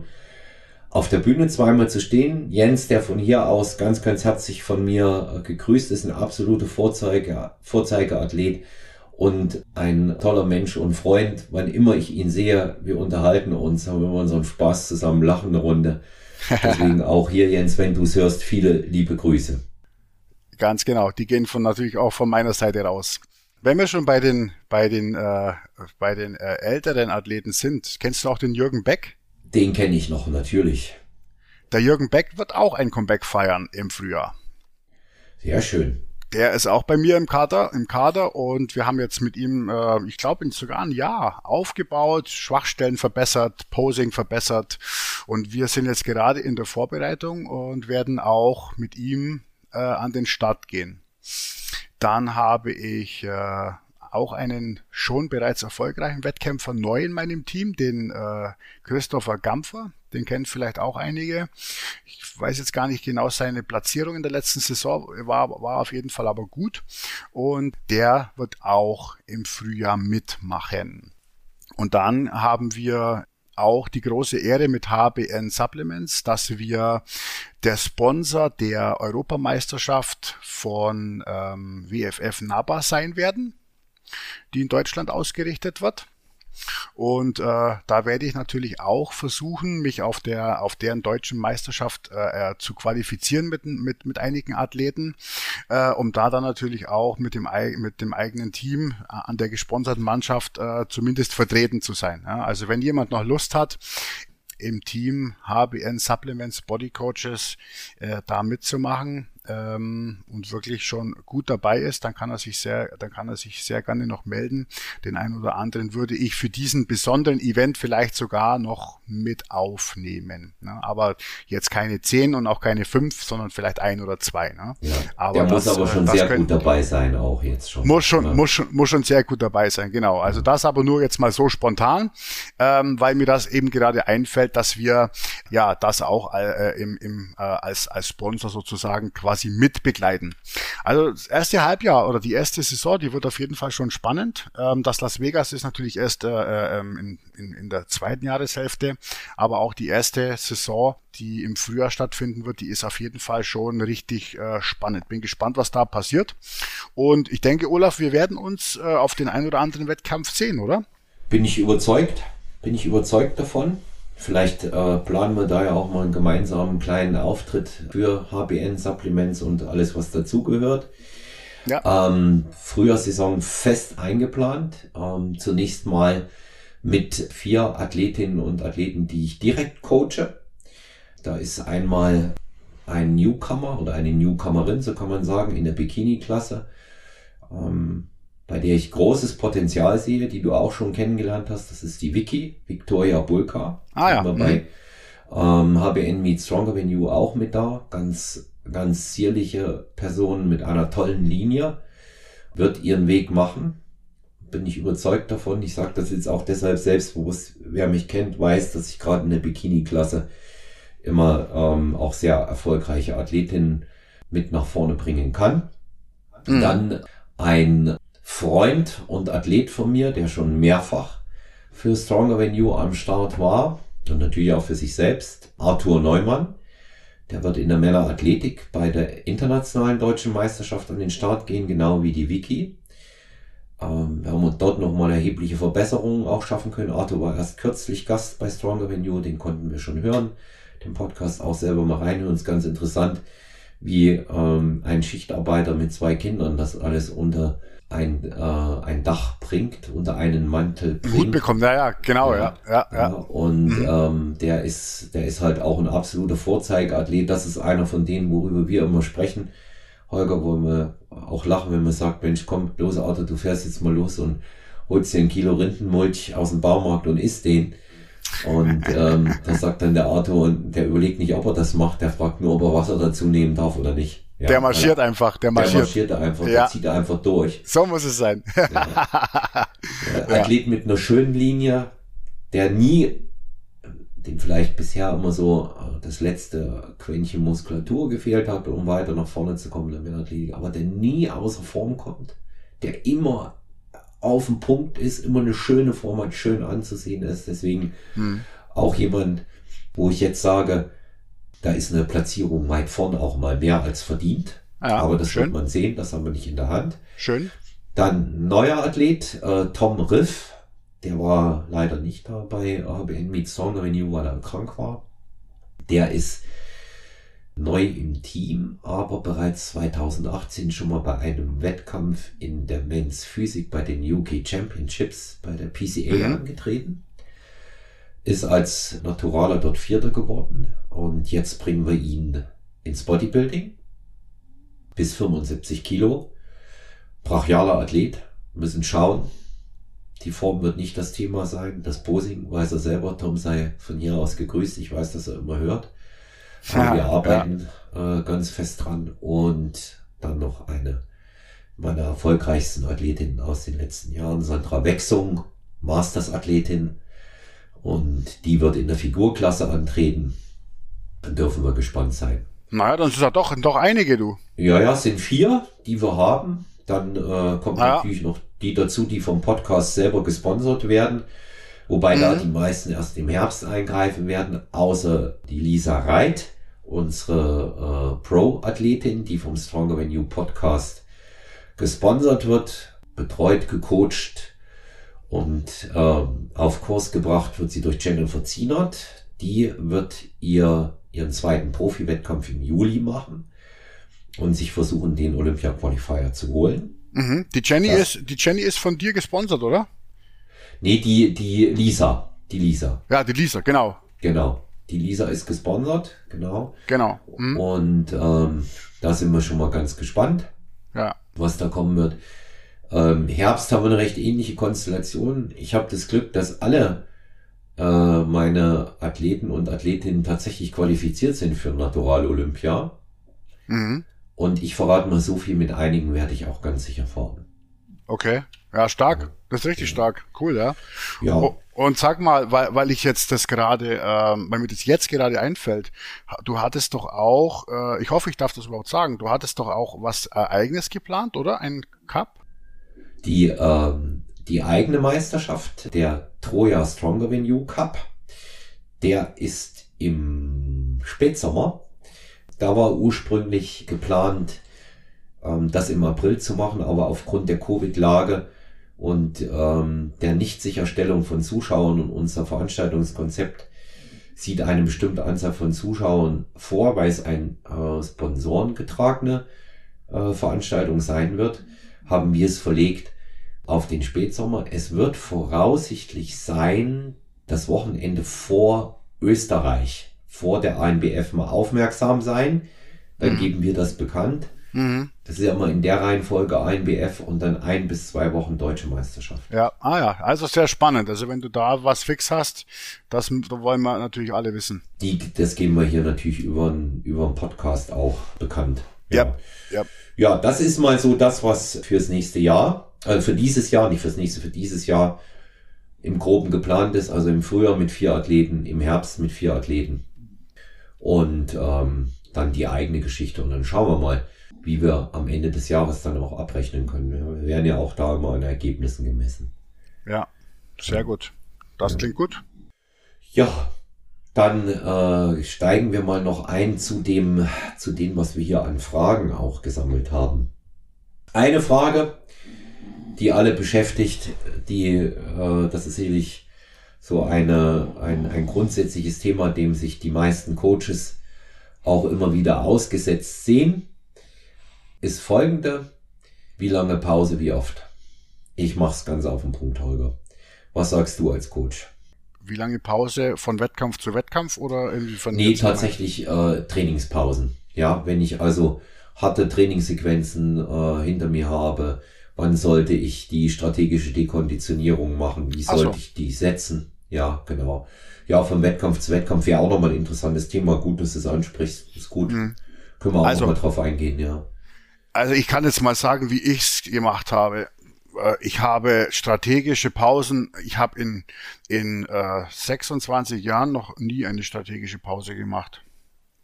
auf der Bühne zweimal zu stehen. Jens, der von hier aus ganz, ganz herzlich von mir äh, gegrüßt ist, ein absoluter Vorzeige, Vorzeigeathlet und ein toller Mensch und Freund. Wann immer ich ihn sehe, wir unterhalten uns, haben immer unseren Spaß zusammen, lachen eine Runde. <laughs> Deswegen auch hier, Jens, wenn du es hörst, viele liebe Grüße. Ganz genau, die gehen von natürlich auch von meiner Seite raus. Wenn wir schon bei den, bei den, äh, bei den äh, älteren Athleten sind, kennst du auch den Jürgen Beck? Den kenne ich noch, natürlich. Der Jürgen Beck wird auch ein Comeback feiern im Frühjahr. Sehr schön. Der ist auch bei mir im Kader, im Kader und wir haben jetzt mit ihm, äh, ich glaube, in sogar ein Jahr aufgebaut, Schwachstellen verbessert, Posing verbessert und wir sind jetzt gerade in der Vorbereitung und werden auch mit ihm äh, an den Start gehen. Dann habe ich äh, auch einen schon bereits erfolgreichen Wettkämpfer neu in meinem Team, den äh, Christopher Gampfer. Den kennen vielleicht auch einige. Ich weiß jetzt gar nicht genau seine Platzierung in der letzten Saison, war, war auf jeden Fall aber gut. Und der wird auch im Frühjahr mitmachen. Und dann haben wir auch die große Ehre mit HBN Supplements, dass wir der Sponsor der Europameisterschaft von ähm, WFF NABA sein werden, die in Deutschland ausgerichtet wird. Und äh, da werde ich natürlich auch versuchen, mich auf der auf deren deutschen Meisterschaft äh, äh, zu qualifizieren mit, mit, mit einigen Athleten, äh, um da dann natürlich auch mit dem, mit dem eigenen Team äh, an der gesponserten Mannschaft äh, zumindest vertreten zu sein. Ja? Also wenn jemand noch Lust hat, im Team HBN Supplements Body Coaches äh, da mitzumachen, ähm, und wirklich schon gut dabei ist, dann kann er sich sehr, dann kann er sich sehr gerne noch melden. Den einen oder anderen würde ich für diesen besonderen Event vielleicht sogar noch mit aufnehmen. Ne? Aber jetzt keine zehn und auch keine fünf, sondern vielleicht ein oder zwei. Ne? Ja, aber der das, muss aber schon sehr können, gut dabei sein, auch jetzt schon. Muss schon, ne? muss schon, muss schon sehr gut dabei sein, genau. Also das aber nur jetzt mal so spontan, ähm, weil mir das eben gerade einfällt, dass wir ja das auch äh, im, im, äh, als, als Sponsor sozusagen quasi quasi mitbegleiten. Also das erste Halbjahr oder die erste Saison, die wird auf jeden Fall schon spannend. Ähm, das Las Vegas ist natürlich erst äh, ähm, in, in, in der zweiten Jahreshälfte, aber auch die erste Saison, die im Frühjahr stattfinden wird, die ist auf jeden Fall schon richtig äh, spannend. Bin gespannt, was da passiert. Und ich denke, Olaf, wir werden uns äh, auf den ein oder anderen Wettkampf sehen, oder? Bin ich überzeugt. Bin ich überzeugt davon. Vielleicht äh, planen wir da ja auch mal einen gemeinsamen kleinen Auftritt für HBN Supplements und alles, was dazugehört. Ja. Ähm, Frühjahrssaison fest eingeplant. Ähm, zunächst mal mit vier Athletinnen und Athleten, die ich direkt coache. Da ist einmal ein Newcomer oder eine Newcomerin, so kann man sagen, in der Bikini-Klasse, ähm, bei der ich großes Potenzial sehe, die du auch schon kennengelernt hast. Das ist die Vicky, Victoria Bulka. Ah ja. Wir mhm. bei ähm, HBN Meet Stronger Than You auch mit da. Ganz, ganz zierliche Person mit einer tollen Linie. Wird ihren Weg machen. Bin ich überzeugt davon. Ich sage das jetzt auch deshalb selbstbewusst. Wer mich kennt, weiß, dass ich gerade in der Bikini-Klasse immer ähm, auch sehr erfolgreiche Athletinnen mit nach vorne bringen kann. Mhm. Dann ein Freund und Athlet von mir, der schon mehrfach für Stronger Than You am Start war und natürlich auch für sich selbst, Arthur Neumann. Der wird in der Männerathletik bei der internationalen deutschen Meisterschaft an den Start gehen, genau wie die Vicky. Ähm, wir haben dort nochmal erhebliche Verbesserungen auch schaffen können. Arthur war erst kürzlich Gast bei Stronger You, den konnten wir schon hören den Podcast auch selber mal reinhören. Ist ganz interessant, wie ähm, ein Schichtarbeiter mit zwei Kindern das alles unter ein, äh, ein Dach bringt, unter einen Mantel bringt. Hut bekommen, ja, ja, genau, ja. ja, ja, ja. Und mhm. ähm, der ist, der ist halt auch ein absoluter Vorzeigeathlet. Das ist einer von denen, worüber wir immer sprechen. Holger, wo wir auch lachen, wenn man sagt, Mensch, komm, los, Auto, du fährst jetzt mal los und holst dir ein Kilo Rindenmulch aus dem Baumarkt und isst den. Und <laughs> ähm, da sagt dann der Arthur, und der überlegt nicht, ob er das macht, der fragt nur, ob er Wasser dazu nehmen darf oder nicht. Ja, der marschiert ja. einfach, der marschiert. Der marschiert einfach, ja. der zieht einfach durch. So muss es sein. <laughs> Athlet mit einer schönen Linie, der nie, dem vielleicht bisher immer so äh, das letzte Quäntchen Muskulatur gefehlt hat, um weiter nach vorne zu kommen in der Athletik, aber der nie außer Form kommt, der immer auf dem Punkt ist, immer eine schöne Form hat, schön anzusehen ist. Deswegen hm. auch jemand, wo ich jetzt sage, da ist eine Platzierung weit vorne auch mal mehr als verdient. Ja, Aber das schön. wird man sehen, das haben wir nicht in der Hand. Schön. Dann neuer Athlet, äh, Tom Riff, der war leider nicht da bei ABN Meet Song Renew, weil er krank war. Der ist neu im Team, aber bereits 2018 schon mal bei einem Wettkampf in der Men's Physik bei den UK Championships bei der PCA mhm. angetreten. Ist als Naturaler dort Vierter geworden und jetzt bringen wir ihn ins Bodybuilding bis 75 Kilo. Brachialer Athlet, müssen schauen. Die Form wird nicht das Thema sein. Das Posing weiß er selber. Tom sei von hier aus gegrüßt. Ich weiß, dass er immer hört. Ja, wir arbeiten ja. äh, ganz fest dran. Und dann noch eine meiner erfolgreichsten Athletinnen aus den letzten Jahren, Sandra Wechsung, Masters-Athletin. Und die wird in der Figurklasse antreten. Dann dürfen wir gespannt sein. Naja, dann sind ja doch, doch einige, du. Ja, ja, es sind vier, die wir haben. Dann äh, kommt naja. natürlich noch die dazu, die vom Podcast selber gesponsert werden. Wobei mhm. da die meisten erst im Herbst eingreifen werden, außer die Lisa Reit, unsere äh, Pro-Athletin, die vom Stronger Than You Podcast gesponsert wird, betreut, gecoacht und äh, auf Kurs gebracht wird sie durch Jennifer Zienert. Die wird ihr ihren zweiten Profi-Wettkampf im Juli machen und sich versuchen, den Olympia-Qualifier zu holen. Mhm. Die Jenny das, ist, die Jenny ist von dir gesponsert, oder? Nee, die, die Lisa. Die Lisa. Ja, die Lisa, genau. Genau. Die Lisa ist gesponsert, genau. Genau. Mhm. Und ähm, da sind wir schon mal ganz gespannt, ja. was da kommen wird. Ähm, Herbst haben wir eine recht ähnliche Konstellation. Ich habe das Glück, dass alle äh, meine Athleten und Athletinnen tatsächlich qualifiziert sind für Natural Olympia. Mhm. Und ich verrate mal so viel, mit einigen werde ich auch ganz sicher fahren. Okay. Ja, stark. Das ist richtig stark. Cool, ja. Ja. Und sag mal, weil, weil ich jetzt das gerade, ähm, weil mir das jetzt gerade einfällt, du hattest doch auch, äh, ich hoffe, ich darf das überhaupt sagen, du hattest doch auch was äh, eigenes geplant, oder? Ein Cup? Die, ähm, die eigene Meisterschaft, der Troja Stronger Than You Cup, der ist im Spätsommer. Da war ursprünglich geplant, ähm, das im April zu machen, aber aufgrund der Covid-Lage und ähm, der Nichtsicherstellung von Zuschauern und unser Veranstaltungskonzept sieht eine bestimmte Anzahl von Zuschauern vor, weil es ein äh, sponsorengetragene äh, Veranstaltung sein wird, haben wir es verlegt auf den Spätsommer. Es wird voraussichtlich sein, das Wochenende vor Österreich, vor der ANBF mal aufmerksam sein. Dann mhm. geben wir das bekannt. Mhm. Das ist ja immer in der Reihenfolge ANBF und dann ein bis zwei Wochen deutsche Meisterschaft. Ja, ah ja, also sehr spannend. Also wenn du da was fix hast, das, wollen wir natürlich alle wissen. Die, das geben wir hier natürlich über, über einen Podcast auch bekannt. Ja. ja. Ja, das ist mal so das, was fürs nächste Jahr, also für dieses Jahr, nicht fürs nächste, für dieses Jahr im Groben geplant ist. Also im Frühjahr mit vier Athleten, im Herbst mit vier Athleten. Und ähm, dann die eigene Geschichte. Und dann schauen wir mal, wie wir am Ende des Jahres dann auch abrechnen können. Wir werden ja auch da immer an Ergebnissen gemessen. Ja, sehr gut. Das ja. klingt gut. Ja, dann äh, steigen wir mal noch ein zu dem, zu dem, was wir hier an Fragen auch gesammelt haben. Eine Frage, die alle beschäftigt, die, äh, das ist sicherlich so eine, ein, ein grundsätzliches Thema, dem sich die meisten Coaches auch immer wieder ausgesetzt sehen ist folgende. Wie lange Pause, wie oft? Ich mach's ganz auf den Punkt, Holger. Was sagst du als Coach? Wie lange Pause von Wettkampf zu Wettkampf oder von Nee, tatsächlich äh, Trainingspausen. Ja, wenn ich also harte Trainingssequenzen äh, hinter mir habe, wann sollte ich die strategische Dekonditionierung machen? Wie sollte so. ich die setzen? Ja, genau. Ja, vom Wettkampf zu Wettkampf wäre auch nochmal ein interessantes Thema. Gut, dass du es ansprichst. Ist gut. Mhm. Können wir auch also, nochmal drauf eingehen, ja also ich kann jetzt mal sagen, wie ich es gemacht habe. Äh, ich habe strategische Pausen. Ich habe in, in äh, 26 Jahren noch nie eine strategische Pause gemacht.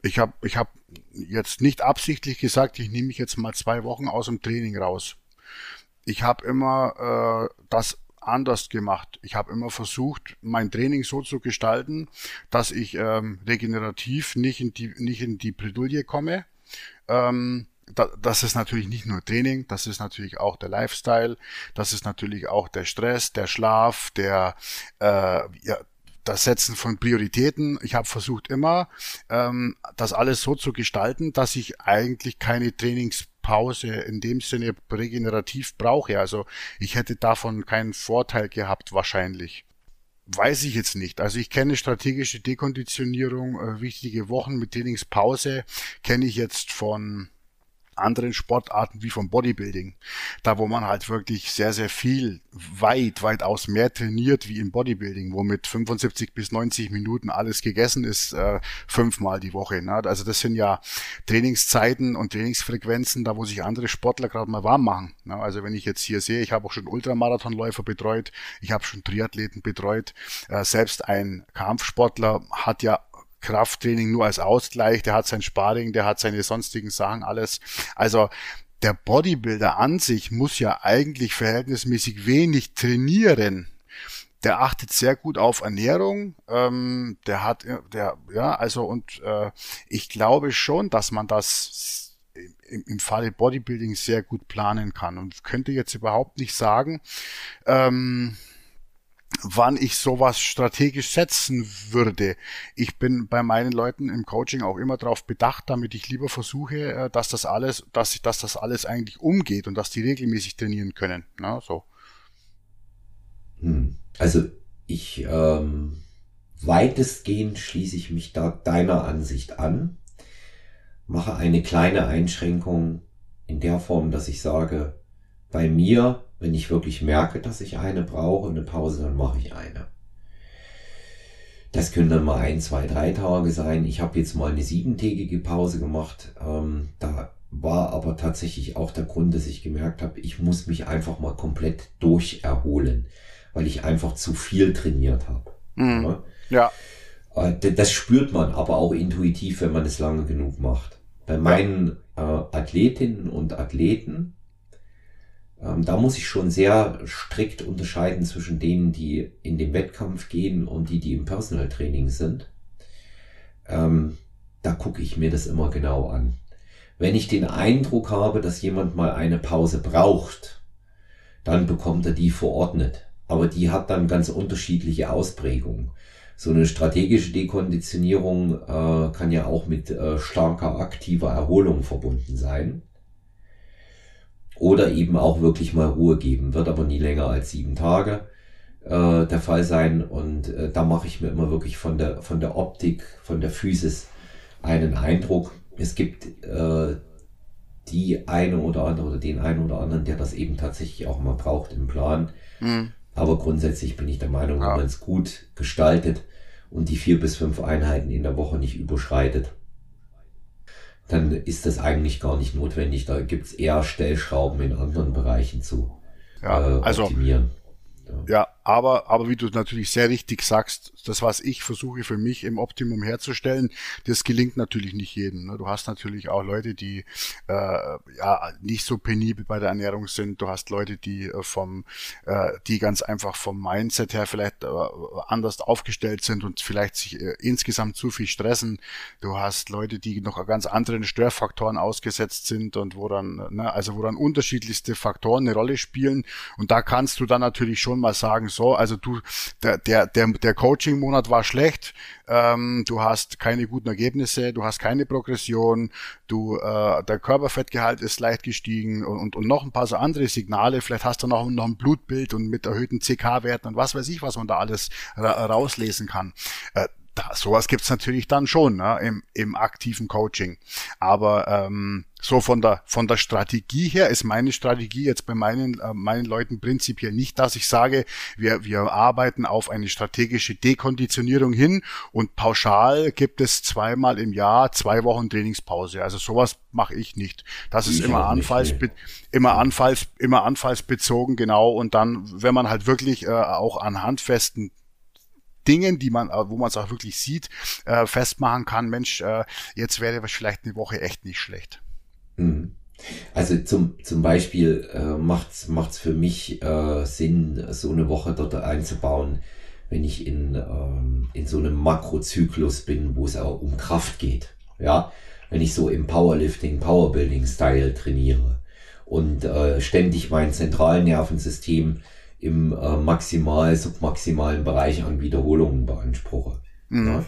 Ich habe ich hab jetzt nicht absichtlich gesagt, ich nehme mich jetzt mal zwei Wochen aus dem Training raus. Ich habe immer äh, das anders gemacht. Ich habe immer versucht, mein Training so zu gestalten, dass ich ähm, regenerativ nicht in die, nicht in die Bredouille komme. Ähm, das ist natürlich nicht nur Training, das ist natürlich auch der Lifestyle, das ist natürlich auch der Stress, der Schlaf, der äh, ja, das Setzen von Prioritäten. Ich habe versucht immer, ähm, das alles so zu gestalten, dass ich eigentlich keine Trainingspause in dem Sinne regenerativ brauche. Also ich hätte davon keinen Vorteil gehabt wahrscheinlich. Weiß ich jetzt nicht. Also ich kenne strategische Dekonditionierung, äh, wichtige Wochen mit Trainingspause, kenne ich jetzt von anderen Sportarten wie vom Bodybuilding. Da, wo man halt wirklich sehr, sehr viel weit, weitaus mehr trainiert wie im Bodybuilding, wo mit 75 bis 90 Minuten alles gegessen ist, äh, fünfmal die Woche. Ne? Also das sind ja Trainingszeiten und Trainingsfrequenzen, da wo sich andere Sportler gerade mal warm machen. Ne? Also wenn ich jetzt hier sehe, ich habe auch schon Ultramarathonläufer betreut, ich habe schon Triathleten betreut, äh, selbst ein Kampfsportler hat ja Krafttraining nur als Ausgleich, der hat sein Sparring, der hat seine sonstigen Sachen alles. Also der Bodybuilder an sich muss ja eigentlich verhältnismäßig wenig trainieren. Der achtet sehr gut auf Ernährung. Ähm, der hat, der, ja, also und äh, ich glaube schon, dass man das im, im Falle Bodybuilding sehr gut planen kann und könnte jetzt überhaupt nicht sagen, ähm, wann ich sowas strategisch setzen würde. Ich bin bei meinen Leuten im Coaching auch immer darauf bedacht, damit ich lieber versuche, äh, dass das alles, dass, dass das alles eigentlich umgeht und dass die regelmäßig trainieren können. Na, so. Hm. Also ich ähm, weitestgehend schließe ich mich da deiner Ansicht an, mache eine kleine Einschränkung in der Form, dass ich sage, bei mir wenn ich wirklich merke, dass ich eine brauche, eine Pause, dann mache ich eine. Das können dann mal ein, zwei, drei Tage sein. Ich habe jetzt mal eine siebentägige Pause gemacht. Ähm, da war aber tatsächlich auch der Grund, dass ich gemerkt habe, ich muss mich einfach mal komplett durcherholen, weil ich einfach zu viel trainiert habe. Mhm. Ja. Äh, das spürt man aber auch intuitiv, wenn man es lange genug macht. Bei meinen äh, Athletinnen und Athleten ähm, da muss ich schon sehr strikt unterscheiden zwischen denen, die in den Wettkampf gehen und die, die im Personal Training sind. Ähm, da gucke ich mir das immer genau an. Wenn ich den Eindruck habe, dass jemand mal eine Pause braucht, dann bekommt er die verordnet. Aber die hat dann ganz unterschiedliche Ausprägungen. So eine strategische Dekonditionierung äh, kann ja auch mit äh, starker aktiver Erholung verbunden sein. Oder eben auch wirklich mal Ruhe geben. Wird aber nie länger als sieben Tage äh, der Fall sein. Und äh, da mache ich mir immer wirklich von der, von der Optik, von der Physis einen Eindruck. Es gibt äh, die eine oder andere oder den einen oder anderen, der das eben tatsächlich auch mal braucht im Plan. Mhm. Aber grundsätzlich bin ich der Meinung, ja. wenn man es gut gestaltet und die vier bis fünf Einheiten in der Woche nicht überschreitet, dann ist das eigentlich gar nicht notwendig. Da gibt es eher Stellschrauben in anderen Bereichen zu ja, äh, also optimieren. Also, ja. ja, aber, aber wie du natürlich sehr richtig sagst, das, was ich versuche für mich im Optimum herzustellen, das gelingt natürlich nicht jedem. Ne? Du hast natürlich auch Leute, die äh, ja nicht so penibel bei der Ernährung sind. Du hast Leute, die äh, vom, äh, die ganz einfach vom Mindset her vielleicht äh, anders aufgestellt sind und vielleicht sich äh, insgesamt zu viel stressen. Du hast Leute, die noch ganz anderen Störfaktoren ausgesetzt sind und wo dann, ne, also wo dann unterschiedlichste Faktoren eine Rolle spielen. Und da kannst du dann natürlich schon mal sagen, so, also du, der, der, der, der Coaching-Monat war schlecht, ähm, du hast keine guten Ergebnisse, du hast keine Progression, du, äh, der Körperfettgehalt ist leicht gestiegen und, und, noch ein paar so andere Signale, vielleicht hast du noch, noch ein Blutbild und mit erhöhten CK-Werten und was weiß ich, was man da alles ra rauslesen kann. Äh, da, sowas gibt's natürlich dann schon ne, im, im aktiven Coaching. Aber ähm, so von der von der Strategie her ist meine Strategie jetzt bei meinen äh, meinen Leuten prinzipiell nicht, dass ich sage, wir wir arbeiten auf eine strategische Dekonditionierung hin und pauschal gibt es zweimal im Jahr zwei Wochen Trainingspause. Also sowas mache ich nicht. Das ist ich immer anfallsbe immer anfalls immer anfallsbezogen genau und dann wenn man halt wirklich äh, auch an handfesten Dingen, die man, äh, wo man es auch wirklich sieht, äh, festmachen kann, Mensch, äh, jetzt wäre vielleicht eine Woche echt nicht schlecht. Mhm. Also zum, zum Beispiel äh, macht's macht's für mich äh, Sinn, so eine Woche dort einzubauen, wenn ich in, ähm, in so einem Makrozyklus bin, wo es auch um Kraft geht. Ja, wenn ich so im Powerlifting, Powerbuilding-Style trainiere und äh, ständig mein Zentralnervensystem im äh, maximal, submaximalen Bereich an Wiederholungen beanspruche. Mhm. Ja?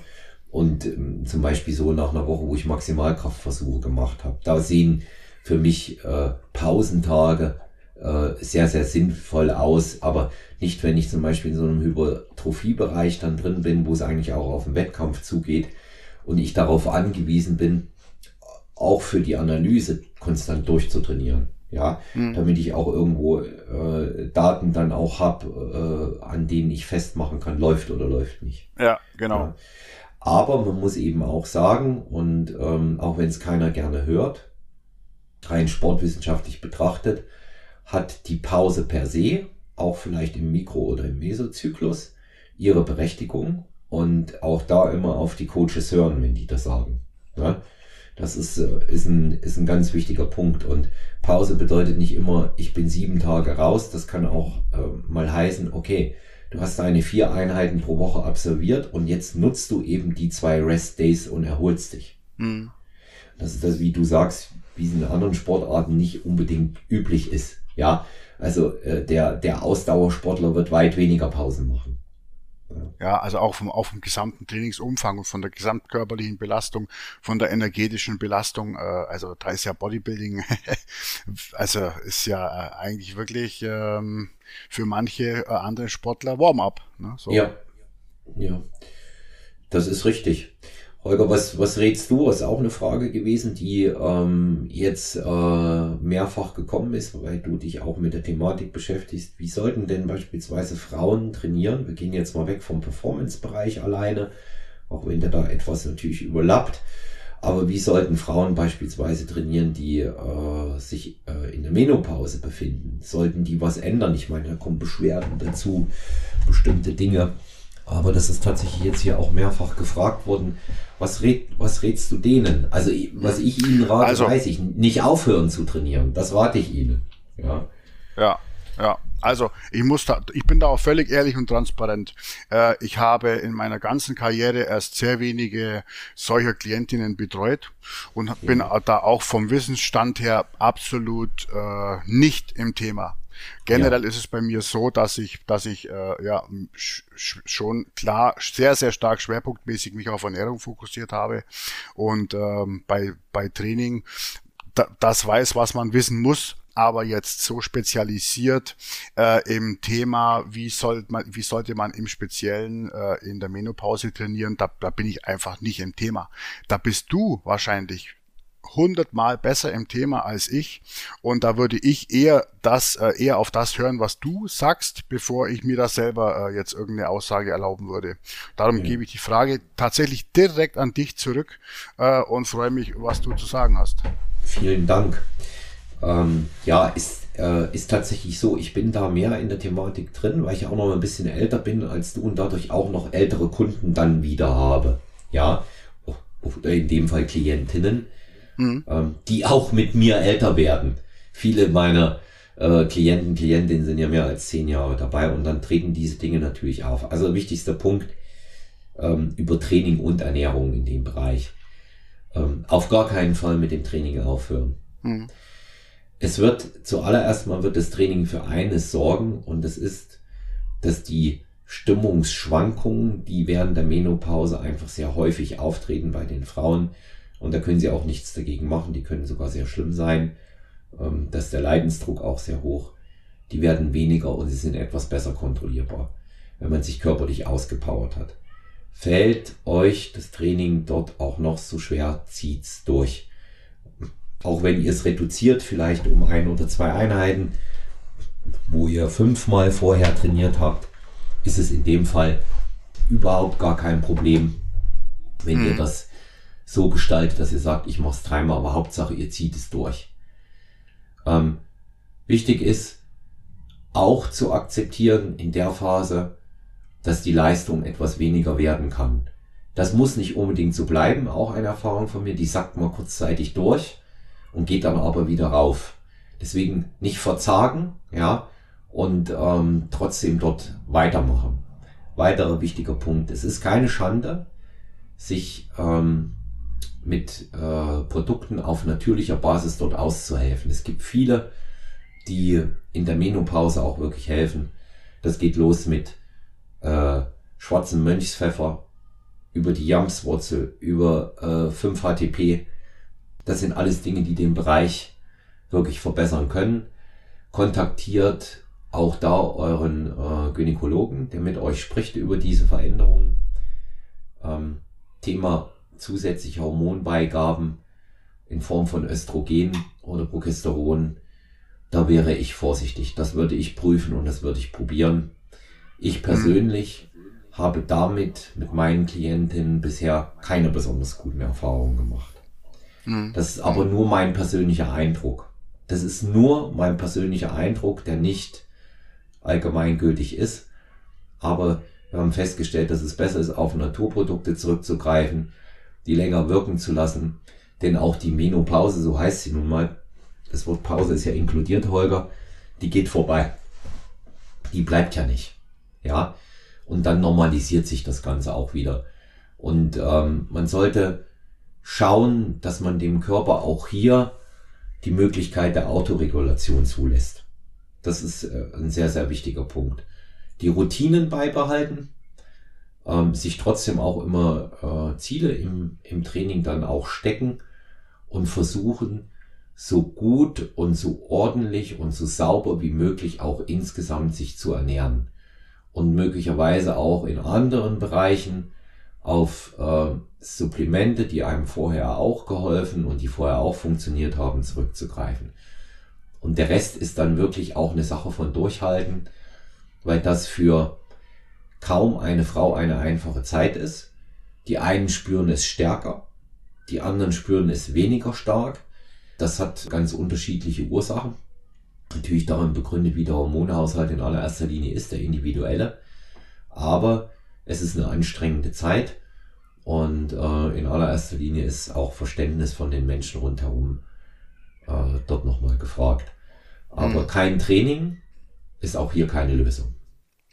Und ähm, zum Beispiel so nach einer Woche, wo ich Maximalkraftversuche gemacht habe, da sehen für mich äh, Pausentage äh, sehr, sehr sinnvoll aus, aber nicht, wenn ich zum Beispiel in so einem Hypertrophiebereich dann drin bin, wo es eigentlich auch auf den Wettkampf zugeht und ich darauf angewiesen bin, auch für die Analyse konstant durchzutrainieren ja, mhm. damit ich auch irgendwo äh, Daten dann auch habe, äh, an denen ich festmachen kann, läuft oder läuft nicht. Ja, genau. Ja. Aber man muss eben auch sagen, und ähm, auch wenn es keiner gerne hört, rein sportwissenschaftlich betrachtet, hat die Pause per se, auch vielleicht im Mikro- oder im Mesozyklus, ihre Berechtigung und auch da immer auf die Coaches hören, wenn die das sagen. Ja? Das ist, äh, ist, ein, ist ein ganz wichtiger Punkt. Und Pause bedeutet nicht immer, ich bin sieben Tage raus. Das kann auch äh, mal heißen, okay, du hast deine vier Einheiten pro Woche absolviert und jetzt nutzt du eben die zwei Rest Days und erholst dich. Mhm. Das ist das, wie du sagst, wie es in anderen Sportarten nicht unbedingt üblich ist. Ja, also äh, der, der Ausdauersportler wird weit weniger Pausen machen. Ja, also auch vom, auch vom gesamten Trainingsumfang und von der gesamtkörperlichen Belastung, von der energetischen Belastung, äh, also da ist ja Bodybuilding, <laughs> also ist ja äh, eigentlich wirklich ähm, für manche äh, andere Sportler Warm-up. Ne? So. Ja, ja, das ist richtig. Holger, was, was rätst du? Das ist auch eine Frage gewesen, die ähm, jetzt äh, mehrfach gekommen ist, weil du dich auch mit der Thematik beschäftigst. Wie sollten denn beispielsweise Frauen trainieren? Wir gehen jetzt mal weg vom Performance-Bereich alleine, auch wenn der da etwas natürlich überlappt. Aber wie sollten Frauen beispielsweise trainieren, die äh, sich äh, in der Menopause befinden? Sollten die was ändern? Ich meine, da kommen Beschwerden dazu, bestimmte Dinge. Aber das ist tatsächlich jetzt hier auch mehrfach gefragt worden. Was, red, was rätst du denen? Also, was ich ihnen rate, also, weiß ich. Nicht aufhören zu trainieren. Das rate ich ihnen. Ja. Ja. Ja, also ich muss da, ich bin da auch völlig ehrlich und transparent. Äh, ich habe in meiner ganzen Karriere erst sehr wenige solcher Klientinnen betreut und bin ja. da auch vom Wissensstand her absolut äh, nicht im Thema. Generell ja. ist es bei mir so, dass ich, dass ich äh, ja schon klar sehr, sehr stark schwerpunktmäßig mich auf Ernährung fokussiert habe und ähm, bei, bei Training da, das weiß, was man wissen muss, aber jetzt so spezialisiert äh, im Thema, wie, soll man, wie sollte man im Speziellen äh, in der Menopause trainieren, da, da bin ich einfach nicht im Thema. Da bist du wahrscheinlich hundertmal besser im Thema als ich und da würde ich eher das äh, eher auf das hören, was du sagst, bevor ich mir das selber äh, jetzt irgendeine Aussage erlauben würde. Darum ja. gebe ich die Frage tatsächlich direkt an dich zurück äh, und freue mich, was du zu sagen hast. Vielen Dank. Ähm, ja, ist, äh, ist tatsächlich so, ich bin da mehr in der Thematik drin, weil ich auch noch ein bisschen älter bin als du und dadurch auch noch ältere Kunden dann wieder habe. Ja, oder in dem Fall Klientinnen mhm. ähm, die auch mit mir älter werden. Viele meiner äh, Klienten, Klientinnen sind ja mehr als zehn Jahre dabei und dann treten diese Dinge natürlich auf. Also wichtigster Punkt ähm, über Training und Ernährung in dem Bereich. Ähm, auf gar keinen Fall mit dem Training aufhören. Mhm. Es wird zuallererst mal wird das Training für eines sorgen und das ist, dass die Stimmungsschwankungen, die während der Menopause einfach sehr häufig auftreten bei den Frauen, und da können sie auch nichts dagegen machen. Die können sogar sehr schlimm sein. Ähm, dass der Leidensdruck auch sehr hoch. Die werden weniger und sie sind etwas besser kontrollierbar, wenn man sich körperlich ausgepowert hat. Fällt euch das Training dort auch noch so schwer, zieht's durch. Auch wenn ihr es reduziert, vielleicht um ein oder zwei Einheiten, wo ihr fünfmal vorher trainiert habt, ist es in dem Fall überhaupt gar kein Problem, wenn ihr das so gestaltet, dass ihr sagt, ich mache es dreimal, aber Hauptsache ihr zieht es durch. Ähm, wichtig ist auch zu akzeptieren in der Phase, dass die Leistung etwas weniger werden kann. Das muss nicht unbedingt so bleiben, auch eine Erfahrung von mir, die sackt mal kurzzeitig durch und geht dann aber wieder rauf. Deswegen nicht verzagen, ja, und ähm, trotzdem dort weitermachen. Weiterer wichtiger Punkt. Es ist keine Schande, sich ähm, mit äh, Produkten auf natürlicher Basis dort auszuhelfen. Es gibt viele, die in der Menopause auch wirklich helfen. Das geht los mit äh, schwarzen Mönchspfeffer, über die Jamswurzel, über äh, 5-HTP. Das sind alles Dinge, die den Bereich wirklich verbessern können. Kontaktiert auch da euren äh, Gynäkologen, der mit euch spricht über diese Veränderungen. Ähm, Thema zusätzliche Hormonbeigaben in Form von Östrogen oder Progesteron, da wäre ich vorsichtig. Das würde ich prüfen und das würde ich probieren. Ich persönlich mhm. habe damit mit meinen Klientinnen bisher keine besonders guten Erfahrungen gemacht. Mhm. Das ist aber nur mein persönlicher Eindruck. Das ist nur mein persönlicher Eindruck, der nicht allgemeingültig ist. Aber wir haben festgestellt, dass es besser ist, auf Naturprodukte zurückzugreifen, die länger wirken zu lassen. Denn auch die Menopause, so heißt sie nun mal, das Wort Pause ist ja inkludiert, Holger, die geht vorbei. Die bleibt ja nicht. Ja. Und dann normalisiert sich das Ganze auch wieder. Und ähm, man sollte schauen, dass man dem Körper auch hier die Möglichkeit der Autoregulation zulässt. Das ist äh, ein sehr, sehr wichtiger Punkt. Die Routinen beibehalten, ähm, sich trotzdem auch immer äh, Ziele im, im Training dann auch stecken und versuchen, so gut und so ordentlich und so sauber wie möglich auch insgesamt sich zu ernähren. Und möglicherweise auch in anderen Bereichen auf äh, Supplemente, die einem vorher auch geholfen und die vorher auch funktioniert haben, zurückzugreifen. Und der Rest ist dann wirklich auch eine Sache von Durchhalten, weil das für kaum eine Frau eine einfache Zeit ist. Die einen spüren es stärker, die anderen spüren es weniger stark. Das hat ganz unterschiedliche Ursachen. Natürlich darin begründet, wie der Hormonhaushalt in allererster Linie ist, der individuelle. Aber es ist eine anstrengende Zeit und äh, in allererster Linie ist auch Verständnis von den Menschen rundherum äh, dort nochmal gefragt. Aber mhm. kein Training ist auch hier keine Lösung.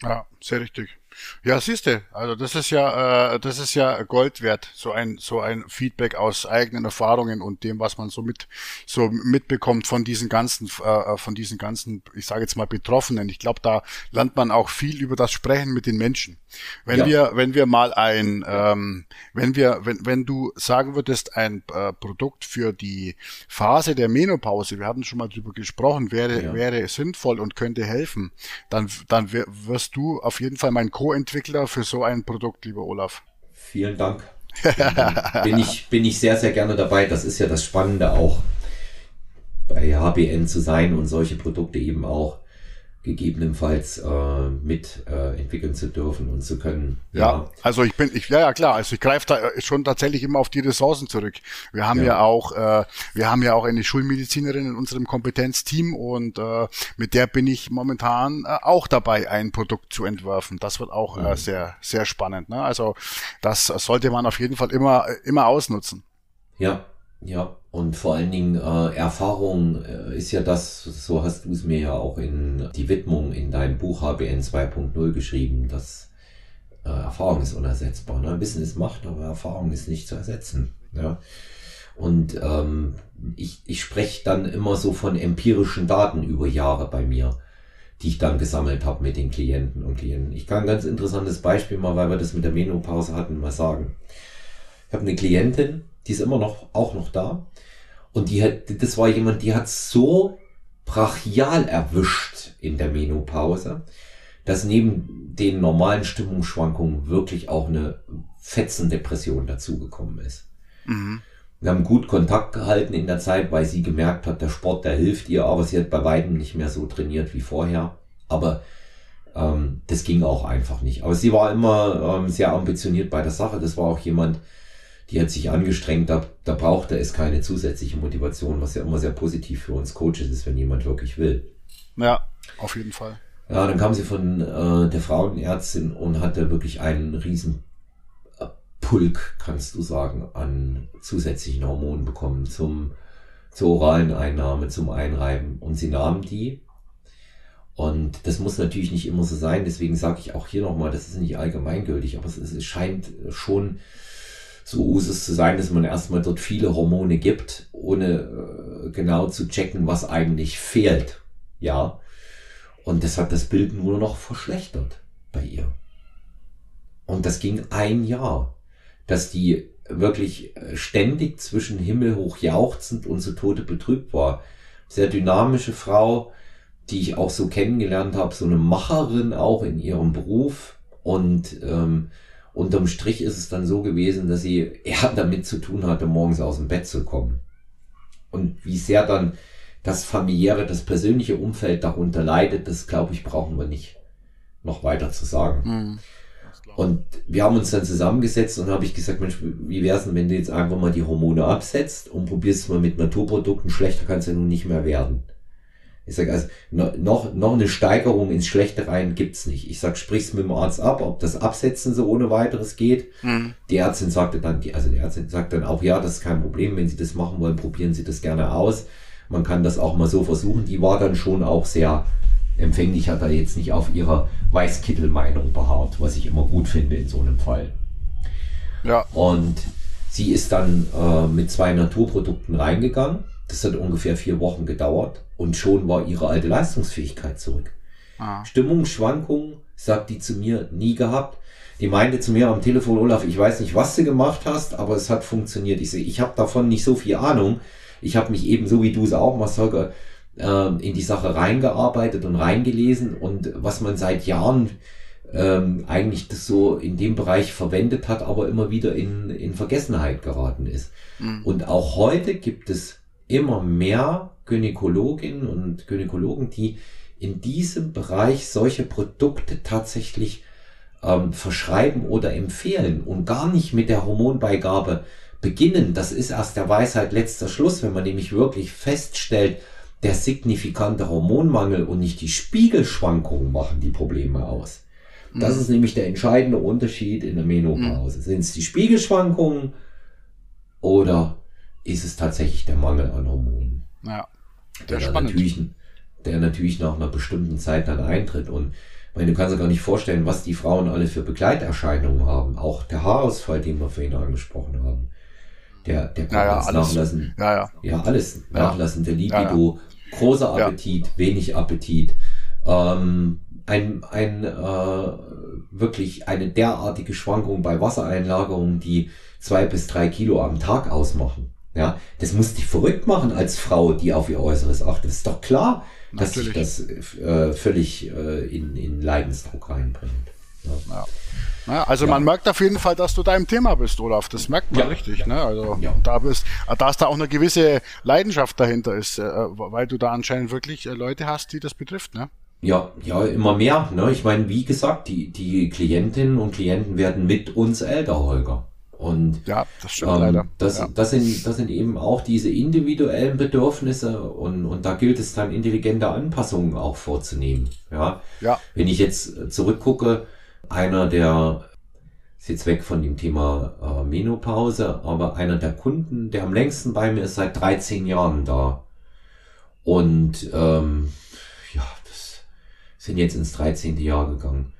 Ja, sehr richtig. Ja, siehste, also das ist ja, äh, das ist ja Gold wert, so ein, so ein Feedback aus eigenen Erfahrungen und dem, was man so mit, so mitbekommt von diesen ganzen, äh, von diesen ganzen, ich sage jetzt mal Betroffenen. Ich glaube, da lernt man auch viel über das Sprechen mit den Menschen. Wenn ja. wir, wenn wir mal ein, ähm, wenn wir, wenn, wenn du sagen würdest, ein äh, Produkt für die Phase der Menopause, wir hatten schon mal drüber gesprochen, wäre, ja. wäre sinnvoll und könnte helfen, dann, dann wirst du auf jeden Fall mein Co-Entwickler für so ein Produkt, lieber Olaf. Vielen Dank. bin ich, bin ich sehr, sehr gerne dabei. Das ist ja das Spannende auch bei HBN zu sein und solche Produkte eben auch gegebenenfalls äh, mit äh, entwickeln zu dürfen und zu können. Ja, ja, also ich bin, ich, ja, ja klar, also ich greife da schon tatsächlich immer auf die Ressourcen zurück. Wir haben ja, ja auch, äh, wir haben ja auch eine Schulmedizinerin in unserem Kompetenzteam und äh, mit der bin ich momentan äh, auch dabei, ein Produkt zu entwerfen. Das wird auch äh, mhm. äh, sehr, sehr spannend. Ne? Also das sollte man auf jeden Fall immer, immer ausnutzen. Ja, ja, und vor allen Dingen äh, Erfahrung äh, ist ja das, so hast du es mir ja auch in die Widmung in deinem Buch HBN 2.0 geschrieben, dass äh, Erfahrung ist unersetzbar. Ne? Wissen ist Macht, aber Erfahrung ist nicht zu ersetzen. Ja? Und ähm, ich, ich spreche dann immer so von empirischen Daten über Jahre bei mir, die ich dann gesammelt habe mit den Klienten und Klienten. Ich kann ein ganz interessantes Beispiel mal, weil wir das mit der Menopause hatten, mal sagen. Ich habe eine Klientin, die ist immer noch, auch noch da. Und die hat, das war jemand, die hat so brachial erwischt in der Menopause, dass neben den normalen Stimmungsschwankungen wirklich auch eine Fetzendepression dazugekommen ist. Mhm. Wir haben gut Kontakt gehalten in der Zeit, weil sie gemerkt hat, der Sport, der hilft ihr, aber sie hat bei weitem nicht mehr so trainiert wie vorher. Aber ähm, das ging auch einfach nicht. Aber sie war immer ähm, sehr ambitioniert bei der Sache. Das war auch jemand, die hat sich angestrengt, da, da brauchte es keine zusätzliche Motivation, was ja immer sehr positiv für uns Coaches ist, wenn jemand wirklich will. Ja, auf jeden Fall. Ja, dann kam sie von äh, der Frauenärztin und hatte wirklich einen riesen äh, Pulk, kannst du sagen, an zusätzlichen Hormonen bekommen zum, zur oralen Einnahme, zum Einreiben. Und sie nahm die. Und das muss natürlich nicht immer so sein, deswegen sage ich auch hier nochmal, das ist nicht allgemeingültig, aber es, es scheint schon so Usus zu sein, dass man erstmal dort viele Hormone gibt, ohne äh, genau zu checken, was eigentlich fehlt. Ja. Und das hat das Bild nur noch verschlechtert bei ihr. Und das ging ein Jahr, dass die wirklich äh, ständig zwischen Himmel hoch jauchzend und zu Tode betrübt war. Sehr dynamische Frau, die ich auch so kennengelernt habe, so eine Macherin auch in ihrem Beruf und ähm, unterm Strich ist es dann so gewesen, dass sie eher damit zu tun hatte, morgens aus dem Bett zu kommen. Und wie sehr dann das familiäre, das persönliche Umfeld darunter leidet, das glaube ich, brauchen wir nicht noch weiter zu sagen. Mhm. Und wir haben uns dann zusammengesetzt und habe ich gesagt, Mensch, wie wär's denn, wenn du jetzt einfach mal die Hormone absetzt und probierst mal mit Naturprodukten, schlechter kannst du ja nun nicht mehr werden. Ich sage, also noch, noch eine Steigerung ins Schlechte rein gibt's nicht. Ich sag, sprich's mit dem Arzt ab, ob das Absetzen so ohne weiteres geht. Mhm. Die Ärztin sagte dann, die, also die Ärztin sagt dann auch, ja, das ist kein Problem, wenn Sie das machen wollen, probieren Sie das gerne aus. Man kann das auch mal so versuchen. Die war dann schon auch sehr empfänglich, hat da jetzt nicht auf ihrer Weißkittelmeinung beharrt, was ich immer gut finde in so einem Fall. Ja. Und sie ist dann äh, mit zwei Naturprodukten reingegangen das hat ungefähr vier Wochen gedauert und schon war ihre alte Leistungsfähigkeit zurück. Ah. Stimmungsschwankungen, sagt die zu mir, nie gehabt. Die meinte zu mir am Telefon, Olaf, ich weiß nicht, was du gemacht hast, aber es hat funktioniert. Ich sehe, ich habe davon nicht so viel Ahnung. Ich habe mich eben, so wie du es auch machst, Holger, äh, in die Sache reingearbeitet und reingelesen und was man seit Jahren ähm, eigentlich das so in dem Bereich verwendet hat, aber immer wieder in, in Vergessenheit geraten ist. Mhm. Und auch heute gibt es immer mehr Gynäkologinnen und Gynäkologen, die in diesem Bereich solche Produkte tatsächlich ähm, verschreiben oder empfehlen und gar nicht mit der Hormonbeigabe beginnen. Das ist erst der Weisheit letzter Schluss, wenn man nämlich wirklich feststellt, der signifikante Hormonmangel und nicht die Spiegelschwankungen machen die Probleme aus. Das mhm. ist nämlich der entscheidende Unterschied in der Menopause. Mhm. Sind es die Spiegelschwankungen oder ist es tatsächlich der Mangel an Hormonen. Ja, der, der natürlich, der natürlich nach einer bestimmten Zeit dann eintritt. Und Ich meine, du kannst dir gar nicht vorstellen, was die Frauen alle für Begleiterscheinungen haben. Auch der Haarausfall, den wir vorhin angesprochen haben. Der, der kann Ja, ja, alles. nachlassen. Ja, ja. Ja, alles. Ja. Nachlassende Libido, großer Ja. Appetit, wenig Appetit. Ähm, ein, ein äh, wirklich eine derartige Schwankung bei Wassereinlagerungen, die zwei bis drei Kilo am Tag ausmachen. Ja, das muss dich verrückt machen als Frau, die auf ihr Äußeres achtet. Das ist doch klar, dass dich das äh, völlig äh, in, in Leidensdruck reinbringt. Ja. Ja, also Ja. man merkt auf jeden Fall, dass du da im Thema bist, Olaf. Das merkt man Ja. richtig. Ne? Also Ja. da bist, dass da auch eine gewisse Leidenschaft dahinter ist, äh, weil du da anscheinend wirklich äh, Leute hast, die das betrifft. Ne? Ja, ja, immer mehr. Ne? Ich meine, wie gesagt, die, die Klientinnen und Klienten werden mit uns älter, Holger. Und Ja, das stimmt ähm, leider. das, ja. das, sind, das sind eben auch diese individuellen Bedürfnisse und, und da gilt es dann intelligente Anpassungen auch vorzunehmen. Ja, ja, wenn ich jetzt zurückgucke, einer der, ist jetzt weg von dem Thema äh, Menopause, aber einer der Kunden, der am längsten bei mir ist, seit 13 Jahren da. Und ähm, ja, das sind jetzt ins 13. Jahr gegangen.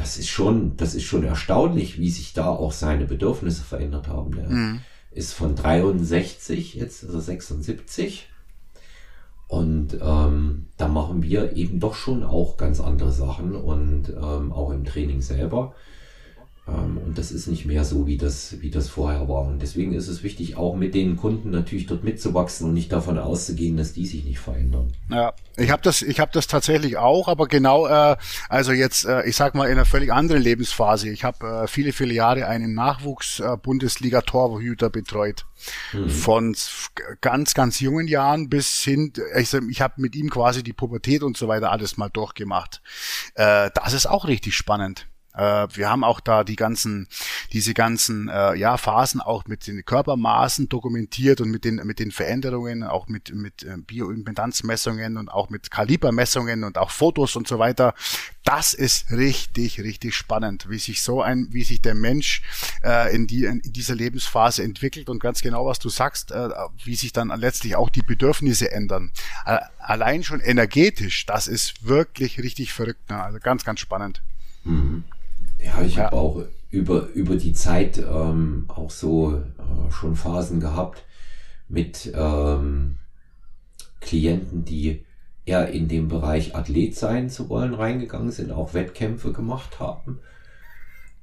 Das ist schon, das ist schon erstaunlich, wie sich da auch seine Bedürfnisse verändert haben. Der Mhm. ist von 63, jetzt ist er 76. Und ähm, da machen wir eben doch schon auch ganz andere Sachen und ähm, auch im Training selber. Ähm, und das ist nicht mehr so, wie das, wie das vorher war. Und deswegen ist es wichtig, auch mit den Kunden natürlich dort mitzuwachsen und nicht davon auszugehen, dass die sich nicht verändern. Ja, ich habe das, ich habe das tatsächlich auch, aber genau, äh, also jetzt, äh, ich sag mal in einer völlig anderen Lebensphase. Ich habe äh, viele, viele Jahre einen Nachwuchs-Bundesliga-Torhüter betreut, von s- ganz, ganz jungen Jahren bis hin, ich, sag, ich habe mit ihm quasi die Pubertät und so weiter alles mal durchgemacht. Äh, das ist auch richtig spannend. Äh, wir haben auch da die ganzen, diese ganzen äh, ja, Phasen auch mit den Körpermaßen dokumentiert und mit den, mit den Veränderungen, auch mit, mit äh, Bioimpedanzmessungen und auch mit Kalibermessungen und auch Fotos und so weiter. Das ist richtig, richtig spannend, wie sich so ein, wie sich der Mensch äh, in, die, in dieser Lebensphase entwickelt und ganz genau, was du sagst, äh, wie sich dann letztlich auch die Bedürfnisse ändern. Allein schon energetisch, das ist wirklich richtig verrückt. Ne? Also ganz, ganz spannend. Ja, ich Ja. habe auch über, über die Zeit ähm, auch so äh, schon Phasen gehabt mit ähm, Klienten, die eher in den Bereich Athlet sein zu wollen reingegangen sind, auch Wettkämpfe gemacht haben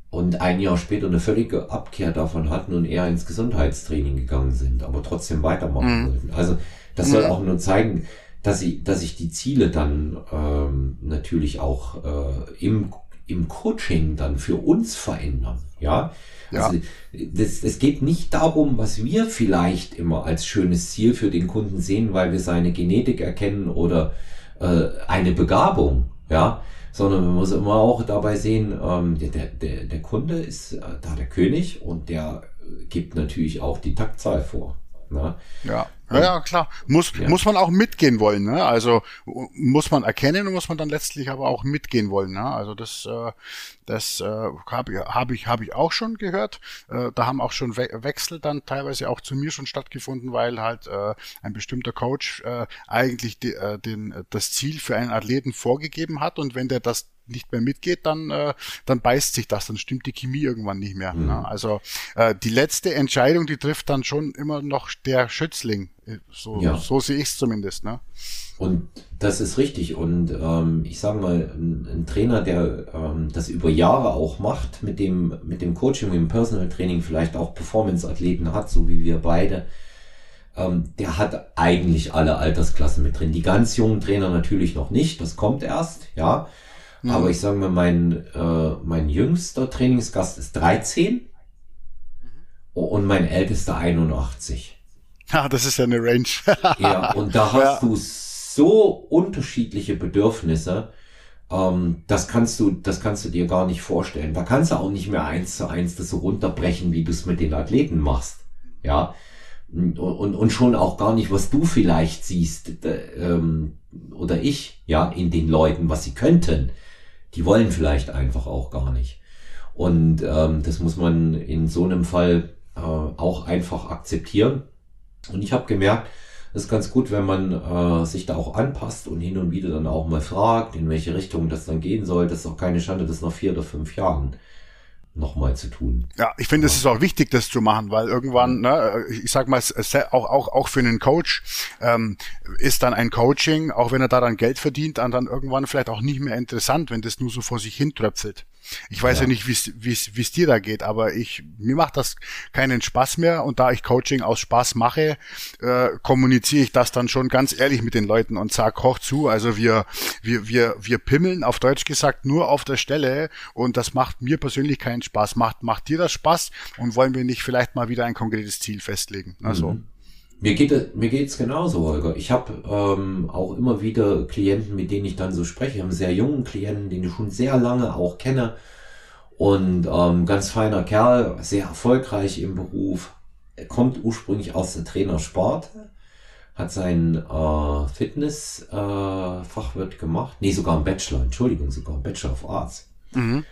und ein Jahr später eine völlige Abkehr davon hatten und eher ins Gesundheitstraining gegangen sind, aber trotzdem weitermachen Mhm. wollten. Also das soll Mhm. auch nur zeigen, dass ich, dass ich die Ziele dann ähm, natürlich auch äh, im, im Coaching dann für uns verändern. Ja, Ja. also das, es geht nicht darum, was wir vielleicht immer als schönes Ziel für den Kunden sehen, weil wir seine Genetik erkennen oder äh, eine Begabung, ja, sondern man muss immer auch dabei sehen, ähm, der, der, der Kunde ist äh, da der König und der äh, gibt natürlich auch die Taktzahl vor. Ne? Ja, ja, ja klar. Muss, Ja. muss man auch mitgehen wollen. Ne? Also muss man erkennen und muss man dann letztlich aber auch mitgehen wollen. Ne? Also das, äh, das äh, habe ich, hab ich, hab ich auch schon gehört. Äh, da haben auch schon We Wechsel dann teilweise auch zu mir schon stattgefunden, weil halt äh, ein bestimmter Coach äh, eigentlich die, äh, den, das Ziel für einen Athleten vorgegeben hat und wenn der das nicht mehr mitgeht, dann, äh, dann beißt sich das, dann stimmt die Chemie irgendwann nicht mehr. Ne? Also äh, die letzte Entscheidung, die trifft dann schon immer noch der Schützling. Äh, So, Ja. so sehe ich es zumindest. Ne? Und das ist richtig. Und ähm, ich sage mal, ein, ein Trainer, der ähm, das über Jahre auch macht, mit dem, mit dem Coaching, mit dem Personal Training, vielleicht auch Performance-Athleten hat, so wie wir beide, ähm, der hat eigentlich alle Altersklassen mit drin. Die ganz jungen Trainer natürlich noch nicht, das kommt erst, ja. Aber ich sage mal, mein, äh, mein jüngster Trainingsgast ist 13 und mein ältester 81. Ja, das ist ja eine Range. <laughs> Ja, und da hast Ja. du so unterschiedliche Bedürfnisse. Ähm, das kannst du, das kannst du dir gar nicht vorstellen. Da kannst du auch nicht mehr eins zu eins das so runterbrechen, wie du es mit den Athleten machst. Ja. Und, und, und schon auch gar nicht, was du vielleicht siehst, d- ähm, oder ich, ja, in den Leuten, was sie könnten. Die wollen vielleicht einfach auch gar nicht. Und ähm, das muss man in so einem Fall äh, auch einfach akzeptieren. Und ich habe gemerkt, Es ist ganz gut, wenn man äh, sich da auch anpasst und hin und wieder dann auch mal fragt, in welche Richtung das dann gehen soll. Das ist auch keine Schande, das nach vier oder fünf Jahren nochmal zu tun. Ja, ich finde, ja. es ist auch wichtig, das zu machen, weil irgendwann, ne, ich sag mal, auch, auch, auch für einen Coach ähm, ist dann ein Coaching, auch wenn er da dann Geld verdient, dann, dann irgendwann vielleicht auch nicht mehr interessant, wenn das nur so vor sich hin tröpfelt. Ich weiß ja, ja nicht, wie es dir da geht, aber ich mir macht das keinen Spaß mehr und da ich Coaching aus Spaß mache, äh, kommuniziere ich das dann schon ganz ehrlich mit den Leuten und sag hoch zu, also wir wir wir wir pimmeln auf Deutsch gesagt nur auf der Stelle und das macht mir persönlich keinen Spaß. Macht macht dir das Spaß und wollen wir nicht vielleicht mal wieder ein konkretes Ziel festlegen? Also mhm. Mir geht mir geht's genauso, Holger. Ich habe ähm, auch immer wieder Klienten, mit denen ich dann so spreche. Einen sehr jungen Klienten, den ich schon sehr lange auch kenne. Und ähm, ganz feiner Kerl, sehr erfolgreich im Beruf. Er kommt ursprünglich aus der Trainersport, hat sein äh, Fitness-Fachwirt äh, gemacht. Nee, sogar ein Bachelor, Entschuldigung, sogar ein Bachelor of Arts. Mhm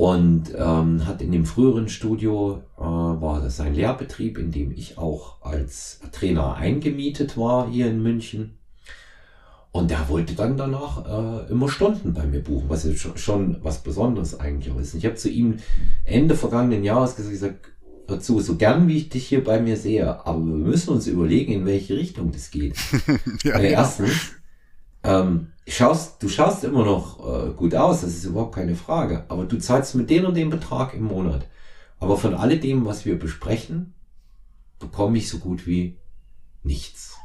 und ähm, hat in dem früheren Studio, äh, war das ein Lehrbetrieb, in dem ich auch als Trainer eingemietet war hier in München. Und der wollte dann danach äh, immer Stunden bei mir buchen, was jetzt schon, schon was Besonderes eigentlich auch ist. Ich habe zu ihm Ende vergangenen Jahres gesagt, dazu, so gern wie ich dich hier bei mir sehe, aber wir müssen uns überlegen, in welche Richtung das geht. <laughs> ja, Weil erstens, ähm, schaust, du schaust immer noch äh, gut aus, das ist überhaupt keine Frage. Aber du zahlst mit dem und dem Betrag im Monat. Aber von alledem, was wir besprechen, bekomme ich so gut wie nichts.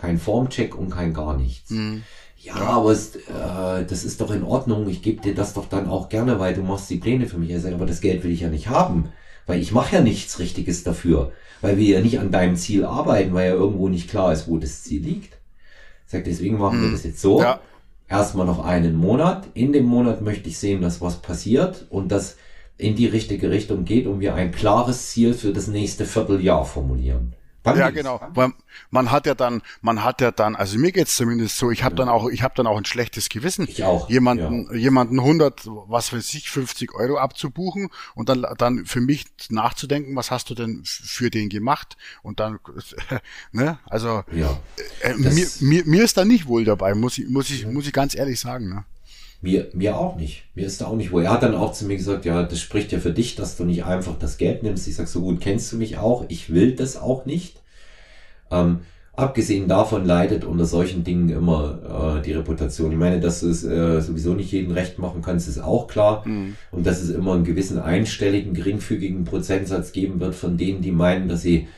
Kein Formcheck und kein gar nichts. Mhm. Ja, ja, aber es, äh, das ist doch in Ordnung. Ich gebe dir das doch dann auch gerne, weil du machst die Pläne für mich. Er sagt, aber das Geld will ich ja nicht haben, weil ich mache ja nichts Richtiges dafür, weil wir ja nicht an deinem Ziel arbeiten, weil ja irgendwo nicht klar ist, wo das Ziel liegt. Sagt, deswegen machen wir mhm. das jetzt so. Ja. Erstmal noch einen Monat. In dem Monat möchte ich sehen, dass was passiert und dass in die richtige Richtung geht und wir ein klares Ziel für das nächste Vierteljahr formulieren. Ja, genau. Weil man hat ja dann, man hat ja dann, also mir geht's zumindest so, ich habe dann auch, ich habe dann auch ein schlechtes Gewissen. Ich auch. Jemanden, ja. jemanden 100, was weiß ich, 50 Euro abzubuchen und dann, dann für mich nachzudenken, was hast du denn für den gemacht? Und dann, <laughs> ne, also ja, äh, mir, mir, mir ist da nicht wohl dabei, muss ich, muss ich, muss ich ganz ehrlich sagen. Ne? Mir, mir auch nicht. Mir ist da auch nicht wohl. Er hat dann auch zu mir gesagt, ja, das spricht ja für dich, dass du nicht einfach das Geld nimmst. Ich sag, so gut kennst du mich auch. Ich will das auch nicht. Ähm, abgesehen davon leidet unter solchen Dingen immer äh, die Reputation. Ich meine, dass du es äh, sowieso nicht jedem recht machen kannst, ist auch klar. Mhm. Und dass es immer einen gewissen einstelligen, geringfügigen Prozentsatz geben wird von denen, die meinen, dass sie,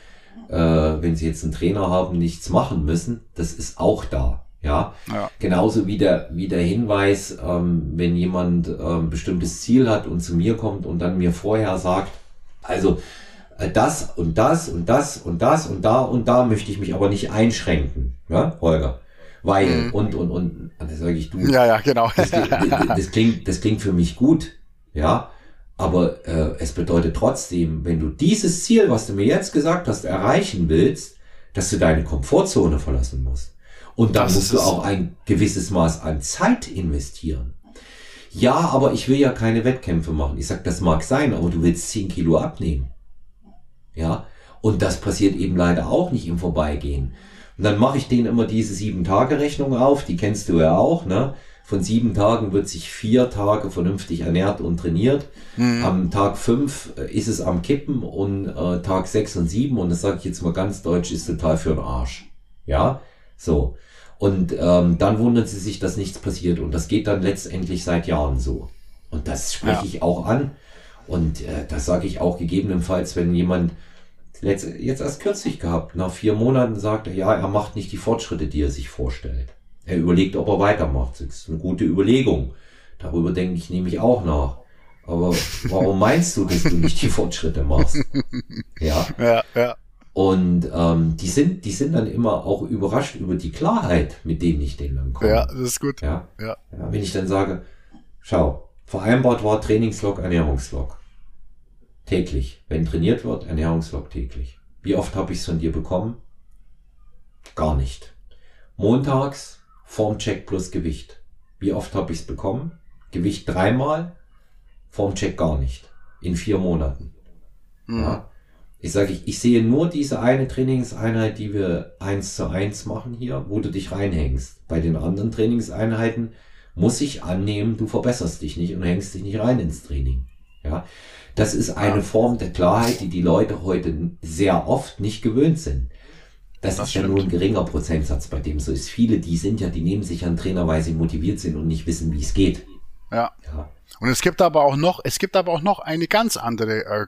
äh, wenn sie jetzt einen Trainer haben, nichts machen müssen. Das ist auch da. Ja? ja, genauso wie der, wie der Hinweis, ähm, wenn jemand ähm, bestimmtes Ziel hat und zu mir kommt und dann mir vorher sagt, also äh, das und das und das und das und da und da möchte ich mich aber nicht einschränken, ja, Holger. Weil mhm. und und und, dann sage ich du. Ja, ja, genau. Das, <laughs> das, klingt, das klingt für mich gut, ja. Aber äh, es bedeutet trotzdem, wenn du dieses Ziel, was du mir jetzt gesagt hast, erreichen willst, dass du deine Komfortzone verlassen musst. Und dann das musst du auch ein gewisses Maß an Zeit investieren. Ja, aber ich will ja keine Wettkämpfe machen. Ich sag, das mag sein, aber du willst 10 Kilo abnehmen. Ja, und das passiert eben leider auch nicht im Vorbeigehen. Und dann mache ich denen immer diese sieben Tage Rechnung auf, die kennst du ja auch, ne? Von sieben Tagen wird sich vier Tage vernünftig ernährt und trainiert. Mhm. Am Tag fünf äh, ist es am Kippen und äh, Tag sechs und sieben, und das sage ich jetzt mal ganz deutsch, ist total für den Arsch. Ja, so. Und ähm, dann wundern sie sich, dass nichts passiert. Und das geht dann letztendlich seit Jahren so. Und das spreche ja. ich auch an. Und äh, das sage ich auch gegebenenfalls, wenn jemand letzt, jetzt erst kürzlich gehabt, nach vier Monaten sagt er, ja, er macht nicht die Fortschritte, die er sich vorstellt. Er überlegt, ob er weitermacht. Das ist eine gute Überlegung. Darüber denke ich nämlich auch nach. Aber warum meinst du, dass du nicht die Fortschritte machst? <laughs> Ja. Ja, ja. Und ähm, die sind, die sind dann immer auch überrascht über die Klarheit, mit denen ich denen dann komme. Ja, das ist gut. Ja, ja. ja wenn ich dann sage, schau, vereinbart war Trainingslog, Ernährungslog. Täglich. Wenn trainiert wird, Ernährungslog täglich. Wie oft habe ich es von dir bekommen? Gar nicht. Montags Formcheck plus Gewicht. Wie oft habe ich es bekommen? Gewicht dreimal, Formcheck gar nicht. In vier Monaten. Mhm. Ja. Ich sage, ich, ich sehe nur diese eine Trainingseinheit, die wir eins zu eins machen hier, wo du dich reinhängst. Bei den anderen Trainingseinheiten muss ich annehmen, du verbesserst dich nicht und hängst dich nicht rein ins Training. Ja, das ist eine. Form der Klarheit, die die Leute heute sehr oft nicht gewöhnt sind. Das, das ist stimmt. ja nur ein geringer Prozentsatz, bei dem so ist. Viele, die sind ja, die nehmen sich an Trainer, weil sie motiviert sind und nicht wissen, wie es geht. Ja. ja. Und es gibt aber auch noch, es gibt aber auch noch eine ganz andere äh,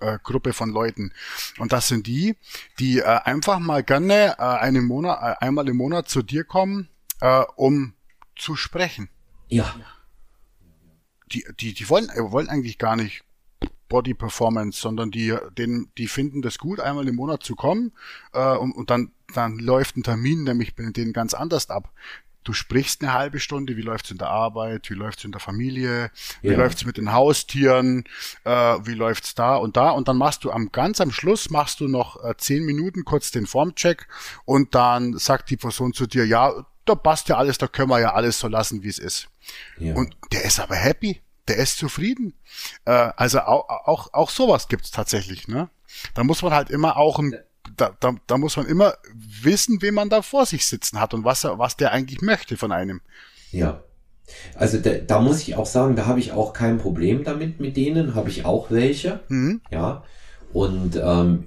äh, Gruppe von Leuten. Und das sind die, die äh, einfach mal gerne äh, einen Monat, äh, einmal im Monat zu dir kommen, äh, um zu sprechen. Ja. Die, die, die wollen, äh, wollen eigentlich gar nicht Body Performance, sondern die, den, die finden das gut, einmal im Monat zu kommen äh, und, und dann, dann läuft ein Termin nämlich bei denen ganz anders ab. Du sprichst eine halbe Stunde, wie läuft's in der Arbeit, wie läuft's in der Familie, wie ja. läuft's mit den Haustieren, äh, wie läuft's da und da und dann machst du am ganz am Schluss machst du noch äh, zehn Minuten kurz den Formcheck und dann sagt die Person zu dir, ja, da passt ja alles, da können wir ja alles so lassen, wie es ist. Ja. Und der ist aber happy der ist zufrieden. Äh, also auch, auch, auch sowas gibt's tatsächlich, ne? Da muss man halt immer auch ein, da, da, da muss man immer wissen, wen man da vor sich sitzen hat und was er, was der eigentlich möchte von einem. Ja. Also da, da muss ich auch sagen, da habe ich auch kein Problem damit mit denen, habe ich auch welche. Mhm. Ja. Und ähm,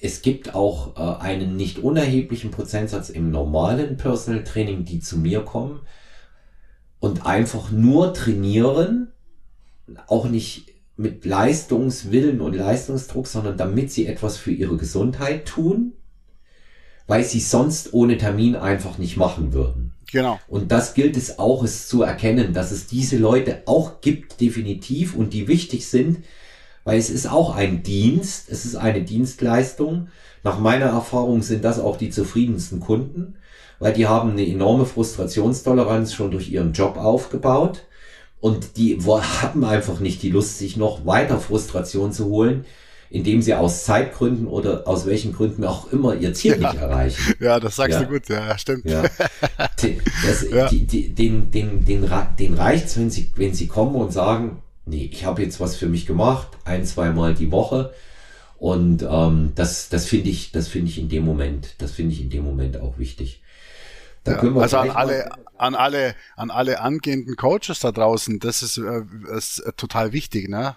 es gibt auch äh, einen nicht unerheblichen Prozentsatz im normalen Personal Training, die zu mir kommen, und einfach nur trainieren, auch nicht mit Leistungswillen und Leistungsdruck, sondern damit sie etwas für ihre Gesundheit tun, weil sie sonst ohne Termin einfach nicht machen würden. Genau. Und das gilt es auch, es zu erkennen, dass es diese Leute auch gibt, definitiv, und die wichtig sind, weil es ist auch ein Dienst, es ist eine Dienstleistung. Nach meiner Erfahrung sind das auch die zufriedensten Kunden weil die haben eine enorme Frustrationstoleranz schon durch ihren Job aufgebaut und die haben einfach nicht die Lust, sich noch weiter Frustration zu holen, indem sie aus Zeitgründen oder aus welchen Gründen auch immer ihr Ziel ja. nicht erreichen. Ja, das sagst ja. du gut, ja, stimmt. Ja. Das, <laughs> ja. Die, die, den, den, den, den reicht's, wenn sie, wenn sie kommen und sagen, nee, ich habe jetzt was für mich gemacht, ein, zweimal die Woche. Und ähm, das, das finde ich, das finde ich in dem Moment, das finde ich in dem Moment auch wichtig. Ja, also an alle, an alle, an alle angehenden Coaches da draußen, das ist, äh, ist total wichtig, ne?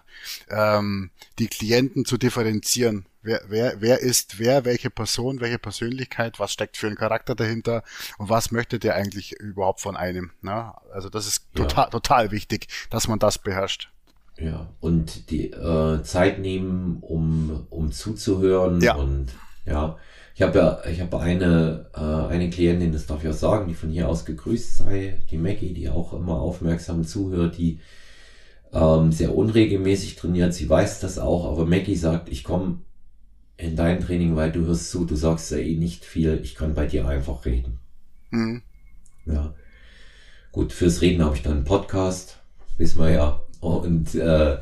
Ähm, die Klienten zu differenzieren. Wer, wer, wer ist wer, welche Person, welche Persönlichkeit, was steckt für ein Charakter dahinter und was möchte der eigentlich überhaupt von einem? Ne? Also das ist total, ja. total wichtig, dass man das beherrscht. Ja, und die äh, Zeit nehmen, um, um zuzuhören ja. und ja, ich habe ja, ich habe eine, äh, eine Klientin, das darf ich auch sagen, die von hier aus gegrüßt sei, die Maggie, die auch immer aufmerksam zuhört, die ähm, sehr unregelmäßig trainiert, sie weiß das auch, aber Maggie sagt, ich komme in dein Training, weil du hörst zu, du sagst ja eh nicht viel, ich kann bei dir einfach reden. Mhm. Ja. Gut, fürs Reden habe ich dann einen Podcast, wissen wir ja. Und äh,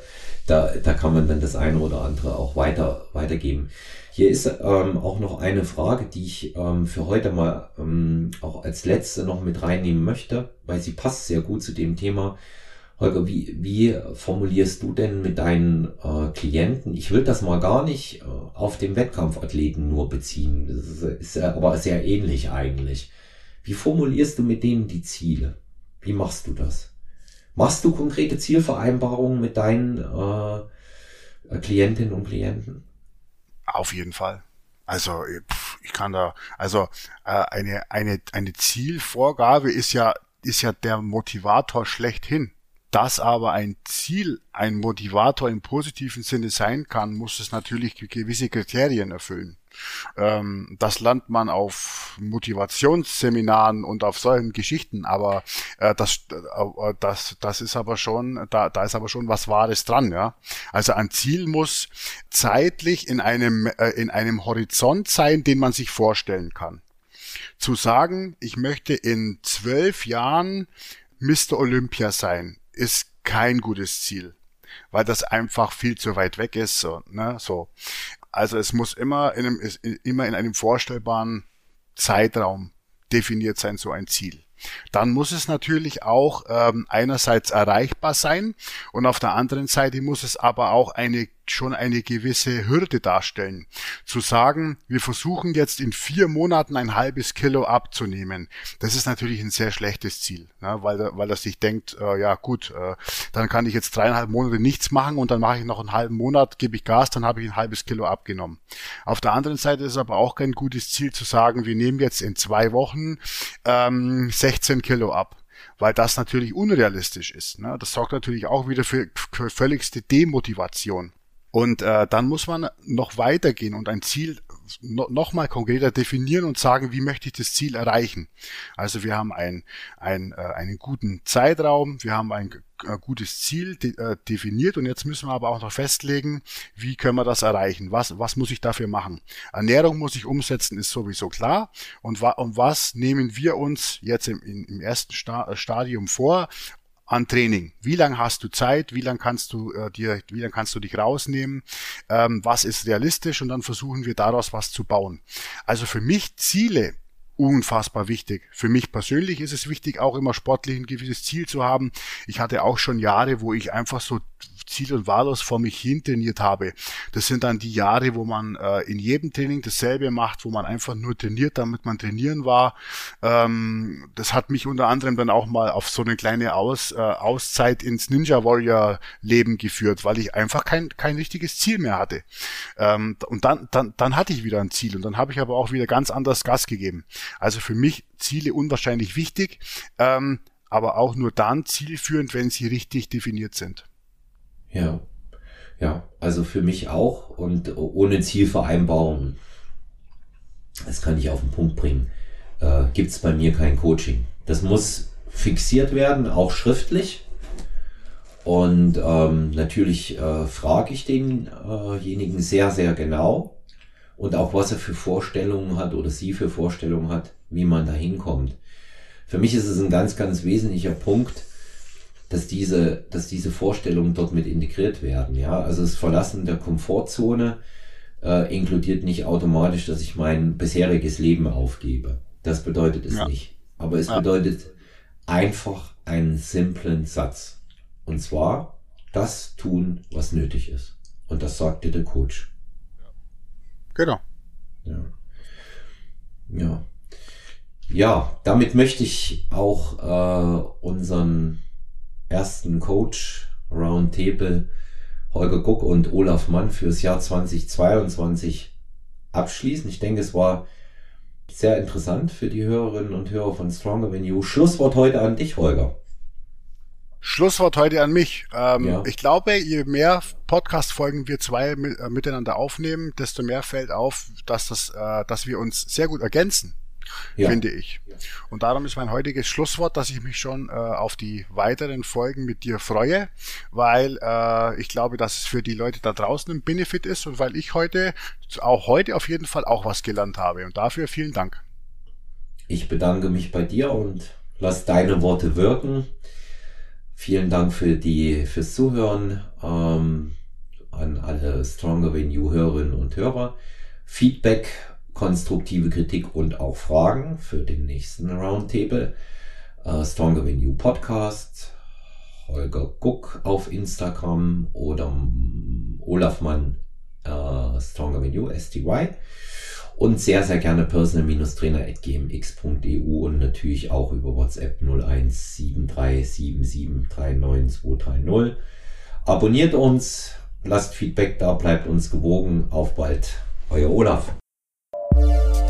da, da kann man dann das eine oder andere auch weiter weitergeben. Hier ist ähm, auch noch eine Frage, die ich ähm, für heute mal ähm, auch als letzte noch mit reinnehmen möchte, weil sie passt sehr gut zu dem Thema. Holger, wie, wie formulierst du denn mit deinen äh, Klienten? Ich will das mal gar nicht äh, auf den Wettkampfathleten nur beziehen. Das ist, ist aber sehr ähnlich eigentlich. Wie formulierst du mit denen die Ziele? Wie machst du das? Machst du konkrete Zielvereinbarungen mit deinen äh, Klientinnen und Klienten? Auf jeden Fall. Also ich kann da, also äh, eine eine eine Zielvorgabe ist ja ist ja der Motivator schlechthin. Dass aber ein Ziel ein Motivator im positiven Sinne sein kann, muss es natürlich gewisse Kriterien erfüllen. Ähm, das lernt man auf Motivationsseminaren und auf solchen Geschichten, aber äh, das, äh, das, das ist aber schon, da, da ist aber schon was Wahres dran, ja. Also ein Ziel muss zeitlich in einem, äh, in einem Horizont sein, den man sich vorstellen kann. Zu sagen, ich möchte in zwölf Jahren Mr. Olympia sein, ist kein gutes Ziel weil das einfach viel zu weit weg ist. So, ne, so. Also es muss immer in einem, immer in einem vorstellbaren Zeitraum definiert sein, so ein Ziel. dann muss es natürlich auch ähm, einerseits erreichbar sein und auf der anderen Seite muss es aber auch eine schon eine gewisse Hürde darstellen. Zu sagen, wir versuchen jetzt in vier Monaten ein halbes Kilo abzunehmen, das ist natürlich ein sehr schlechtes Ziel, ne? weil, weil er sich denkt, äh, ja gut, äh, dann kann ich jetzt dreieinhalb Monate nichts machen und dann mache ich noch einen halben Monat, gebe ich Gas, dann habe ich ein halbes Kilo abgenommen. Auf der anderen Seite ist aber auch kein gutes Ziel zu sagen, wir nehmen jetzt in zwei Wochen ähm, 16 Kilo ab weil das natürlich unrealistisch ist. Ne? Das sorgt natürlich auch wieder für völligste Demotivation. Und äh, dann muss man noch weitergehen und ein Ziel no, noch mal konkreter definieren und sagen, wie möchte ich das Ziel erreichen. Also wir haben ein, ein, äh, einen guten Zeitraum, wir haben ein äh, gutes Ziel de, äh, definiert und jetzt müssen wir aber auch noch festlegen, wie können wir das erreichen, was, was muss ich dafür machen. Ernährung muss ich umsetzen, ist sowieso klar und, wa und was nehmen wir uns jetzt im, im ersten Sta Stadium vor, an Training. Wie lange hast du Zeit? Wie lange kannst du äh, dir, wie lange kannst du dich rausnehmen? Ähm, was ist realistisch? Und dann versuchen wir daraus was zu bauen. Also für mich Ziele unfassbar wichtig. Für mich persönlich ist es wichtig, auch immer sportlich ein gewisses Ziel zu haben. Ich hatte auch schon Jahre, wo ich einfach so ziel- und wahllos vor mich hin trainiert habe. Das sind dann die Jahre, wo man äh, in jedem Training dasselbe macht, wo man einfach nur trainiert, damit man trainieren war. Ähm, das hat mich unter anderem dann auch mal auf so eine kleine Aus, äh, Auszeit ins Ninja Warrior Leben geführt, weil ich einfach kein, kein richtiges Ziel mehr hatte. Ähm, und dann, dann, dann hatte ich wieder ein Ziel und dann habe ich aber auch wieder ganz anders Gas gegeben. Also für mich Ziele unwahrscheinlich wichtig. Ähm, aber auch nur dann zielführend, wenn sie richtig definiert sind. Ja. Ja, also für mich auch und ohne Zielvereinbarung, das kann ich auf den Punkt bringen, äh, gibt es bei mir kein Coaching. Das muss fixiert werden, auch schriftlich. Und ähm, natürlich äh, frage ich denjenigen äh sehr, sehr genau und auch was er für Vorstellungen hat oder sie für Vorstellungen hat, wie man da hinkommt. Für mich ist es ein ganz, ganz wesentlicher Punkt, dass diese, dass diese Vorstellungen dort mit integriert werden. Ja, also das Verlassen der Komfortzone äh, inkludiert nicht automatisch, dass ich mein bisheriges Leben aufgebe. Das bedeutet es ja. nicht. Aber es ja. bedeutet einfach einen simplen Satz. Und zwar das tun, was nötig ist. Und das sagt dir der Coach. Genau. Ja. Ja. Ja, damit möchte ich auch äh, unseren ersten Coach Roundtable Holger Guck und Olaf Mann fürs Jahr 2022 abschließen. Ich denke, es war sehr interessant für die Hörerinnen und Hörer von Stronger Than You. Schlusswort heute an dich, Holger. Schlusswort heute an mich. Ähm, ja. Ich glaube, je mehr Podcast-Folgen wir zwei mit, äh, miteinander aufnehmen, desto mehr fällt auf, dass, das, äh, dass wir uns sehr gut ergänzen ja. finde ich. Und darum ist mein heutiges Schlusswort, dass ich mich schon äh, auf die weiteren Folgen mit dir freue, weil äh, ich glaube, dass es für die Leute da draußen ein Benefit ist und weil ich heute, auch heute auf jeden Fall auch was gelernt habe. Und dafür vielen Dank. Ich bedanke mich bei dir und lass deine Worte wirken. Vielen Dank für die, fürs Zuhören ähm, an alle Stronger Than You Hörerinnen und Hörer. Feedback konstruktive Kritik und auch Fragen für den nächsten Roundtable. Uh, Stronger Than You Podcast, Holger Guck auf Instagram oder Olaf Mann uh, Stronger Than You STY und sehr, sehr gerne personal-trainer.gmx.eu und natürlich auch über WhatsApp 017377399230. Abonniert uns, lasst Feedback da, bleibt uns gewogen. Auf bald. Euer Olaf. Thank you.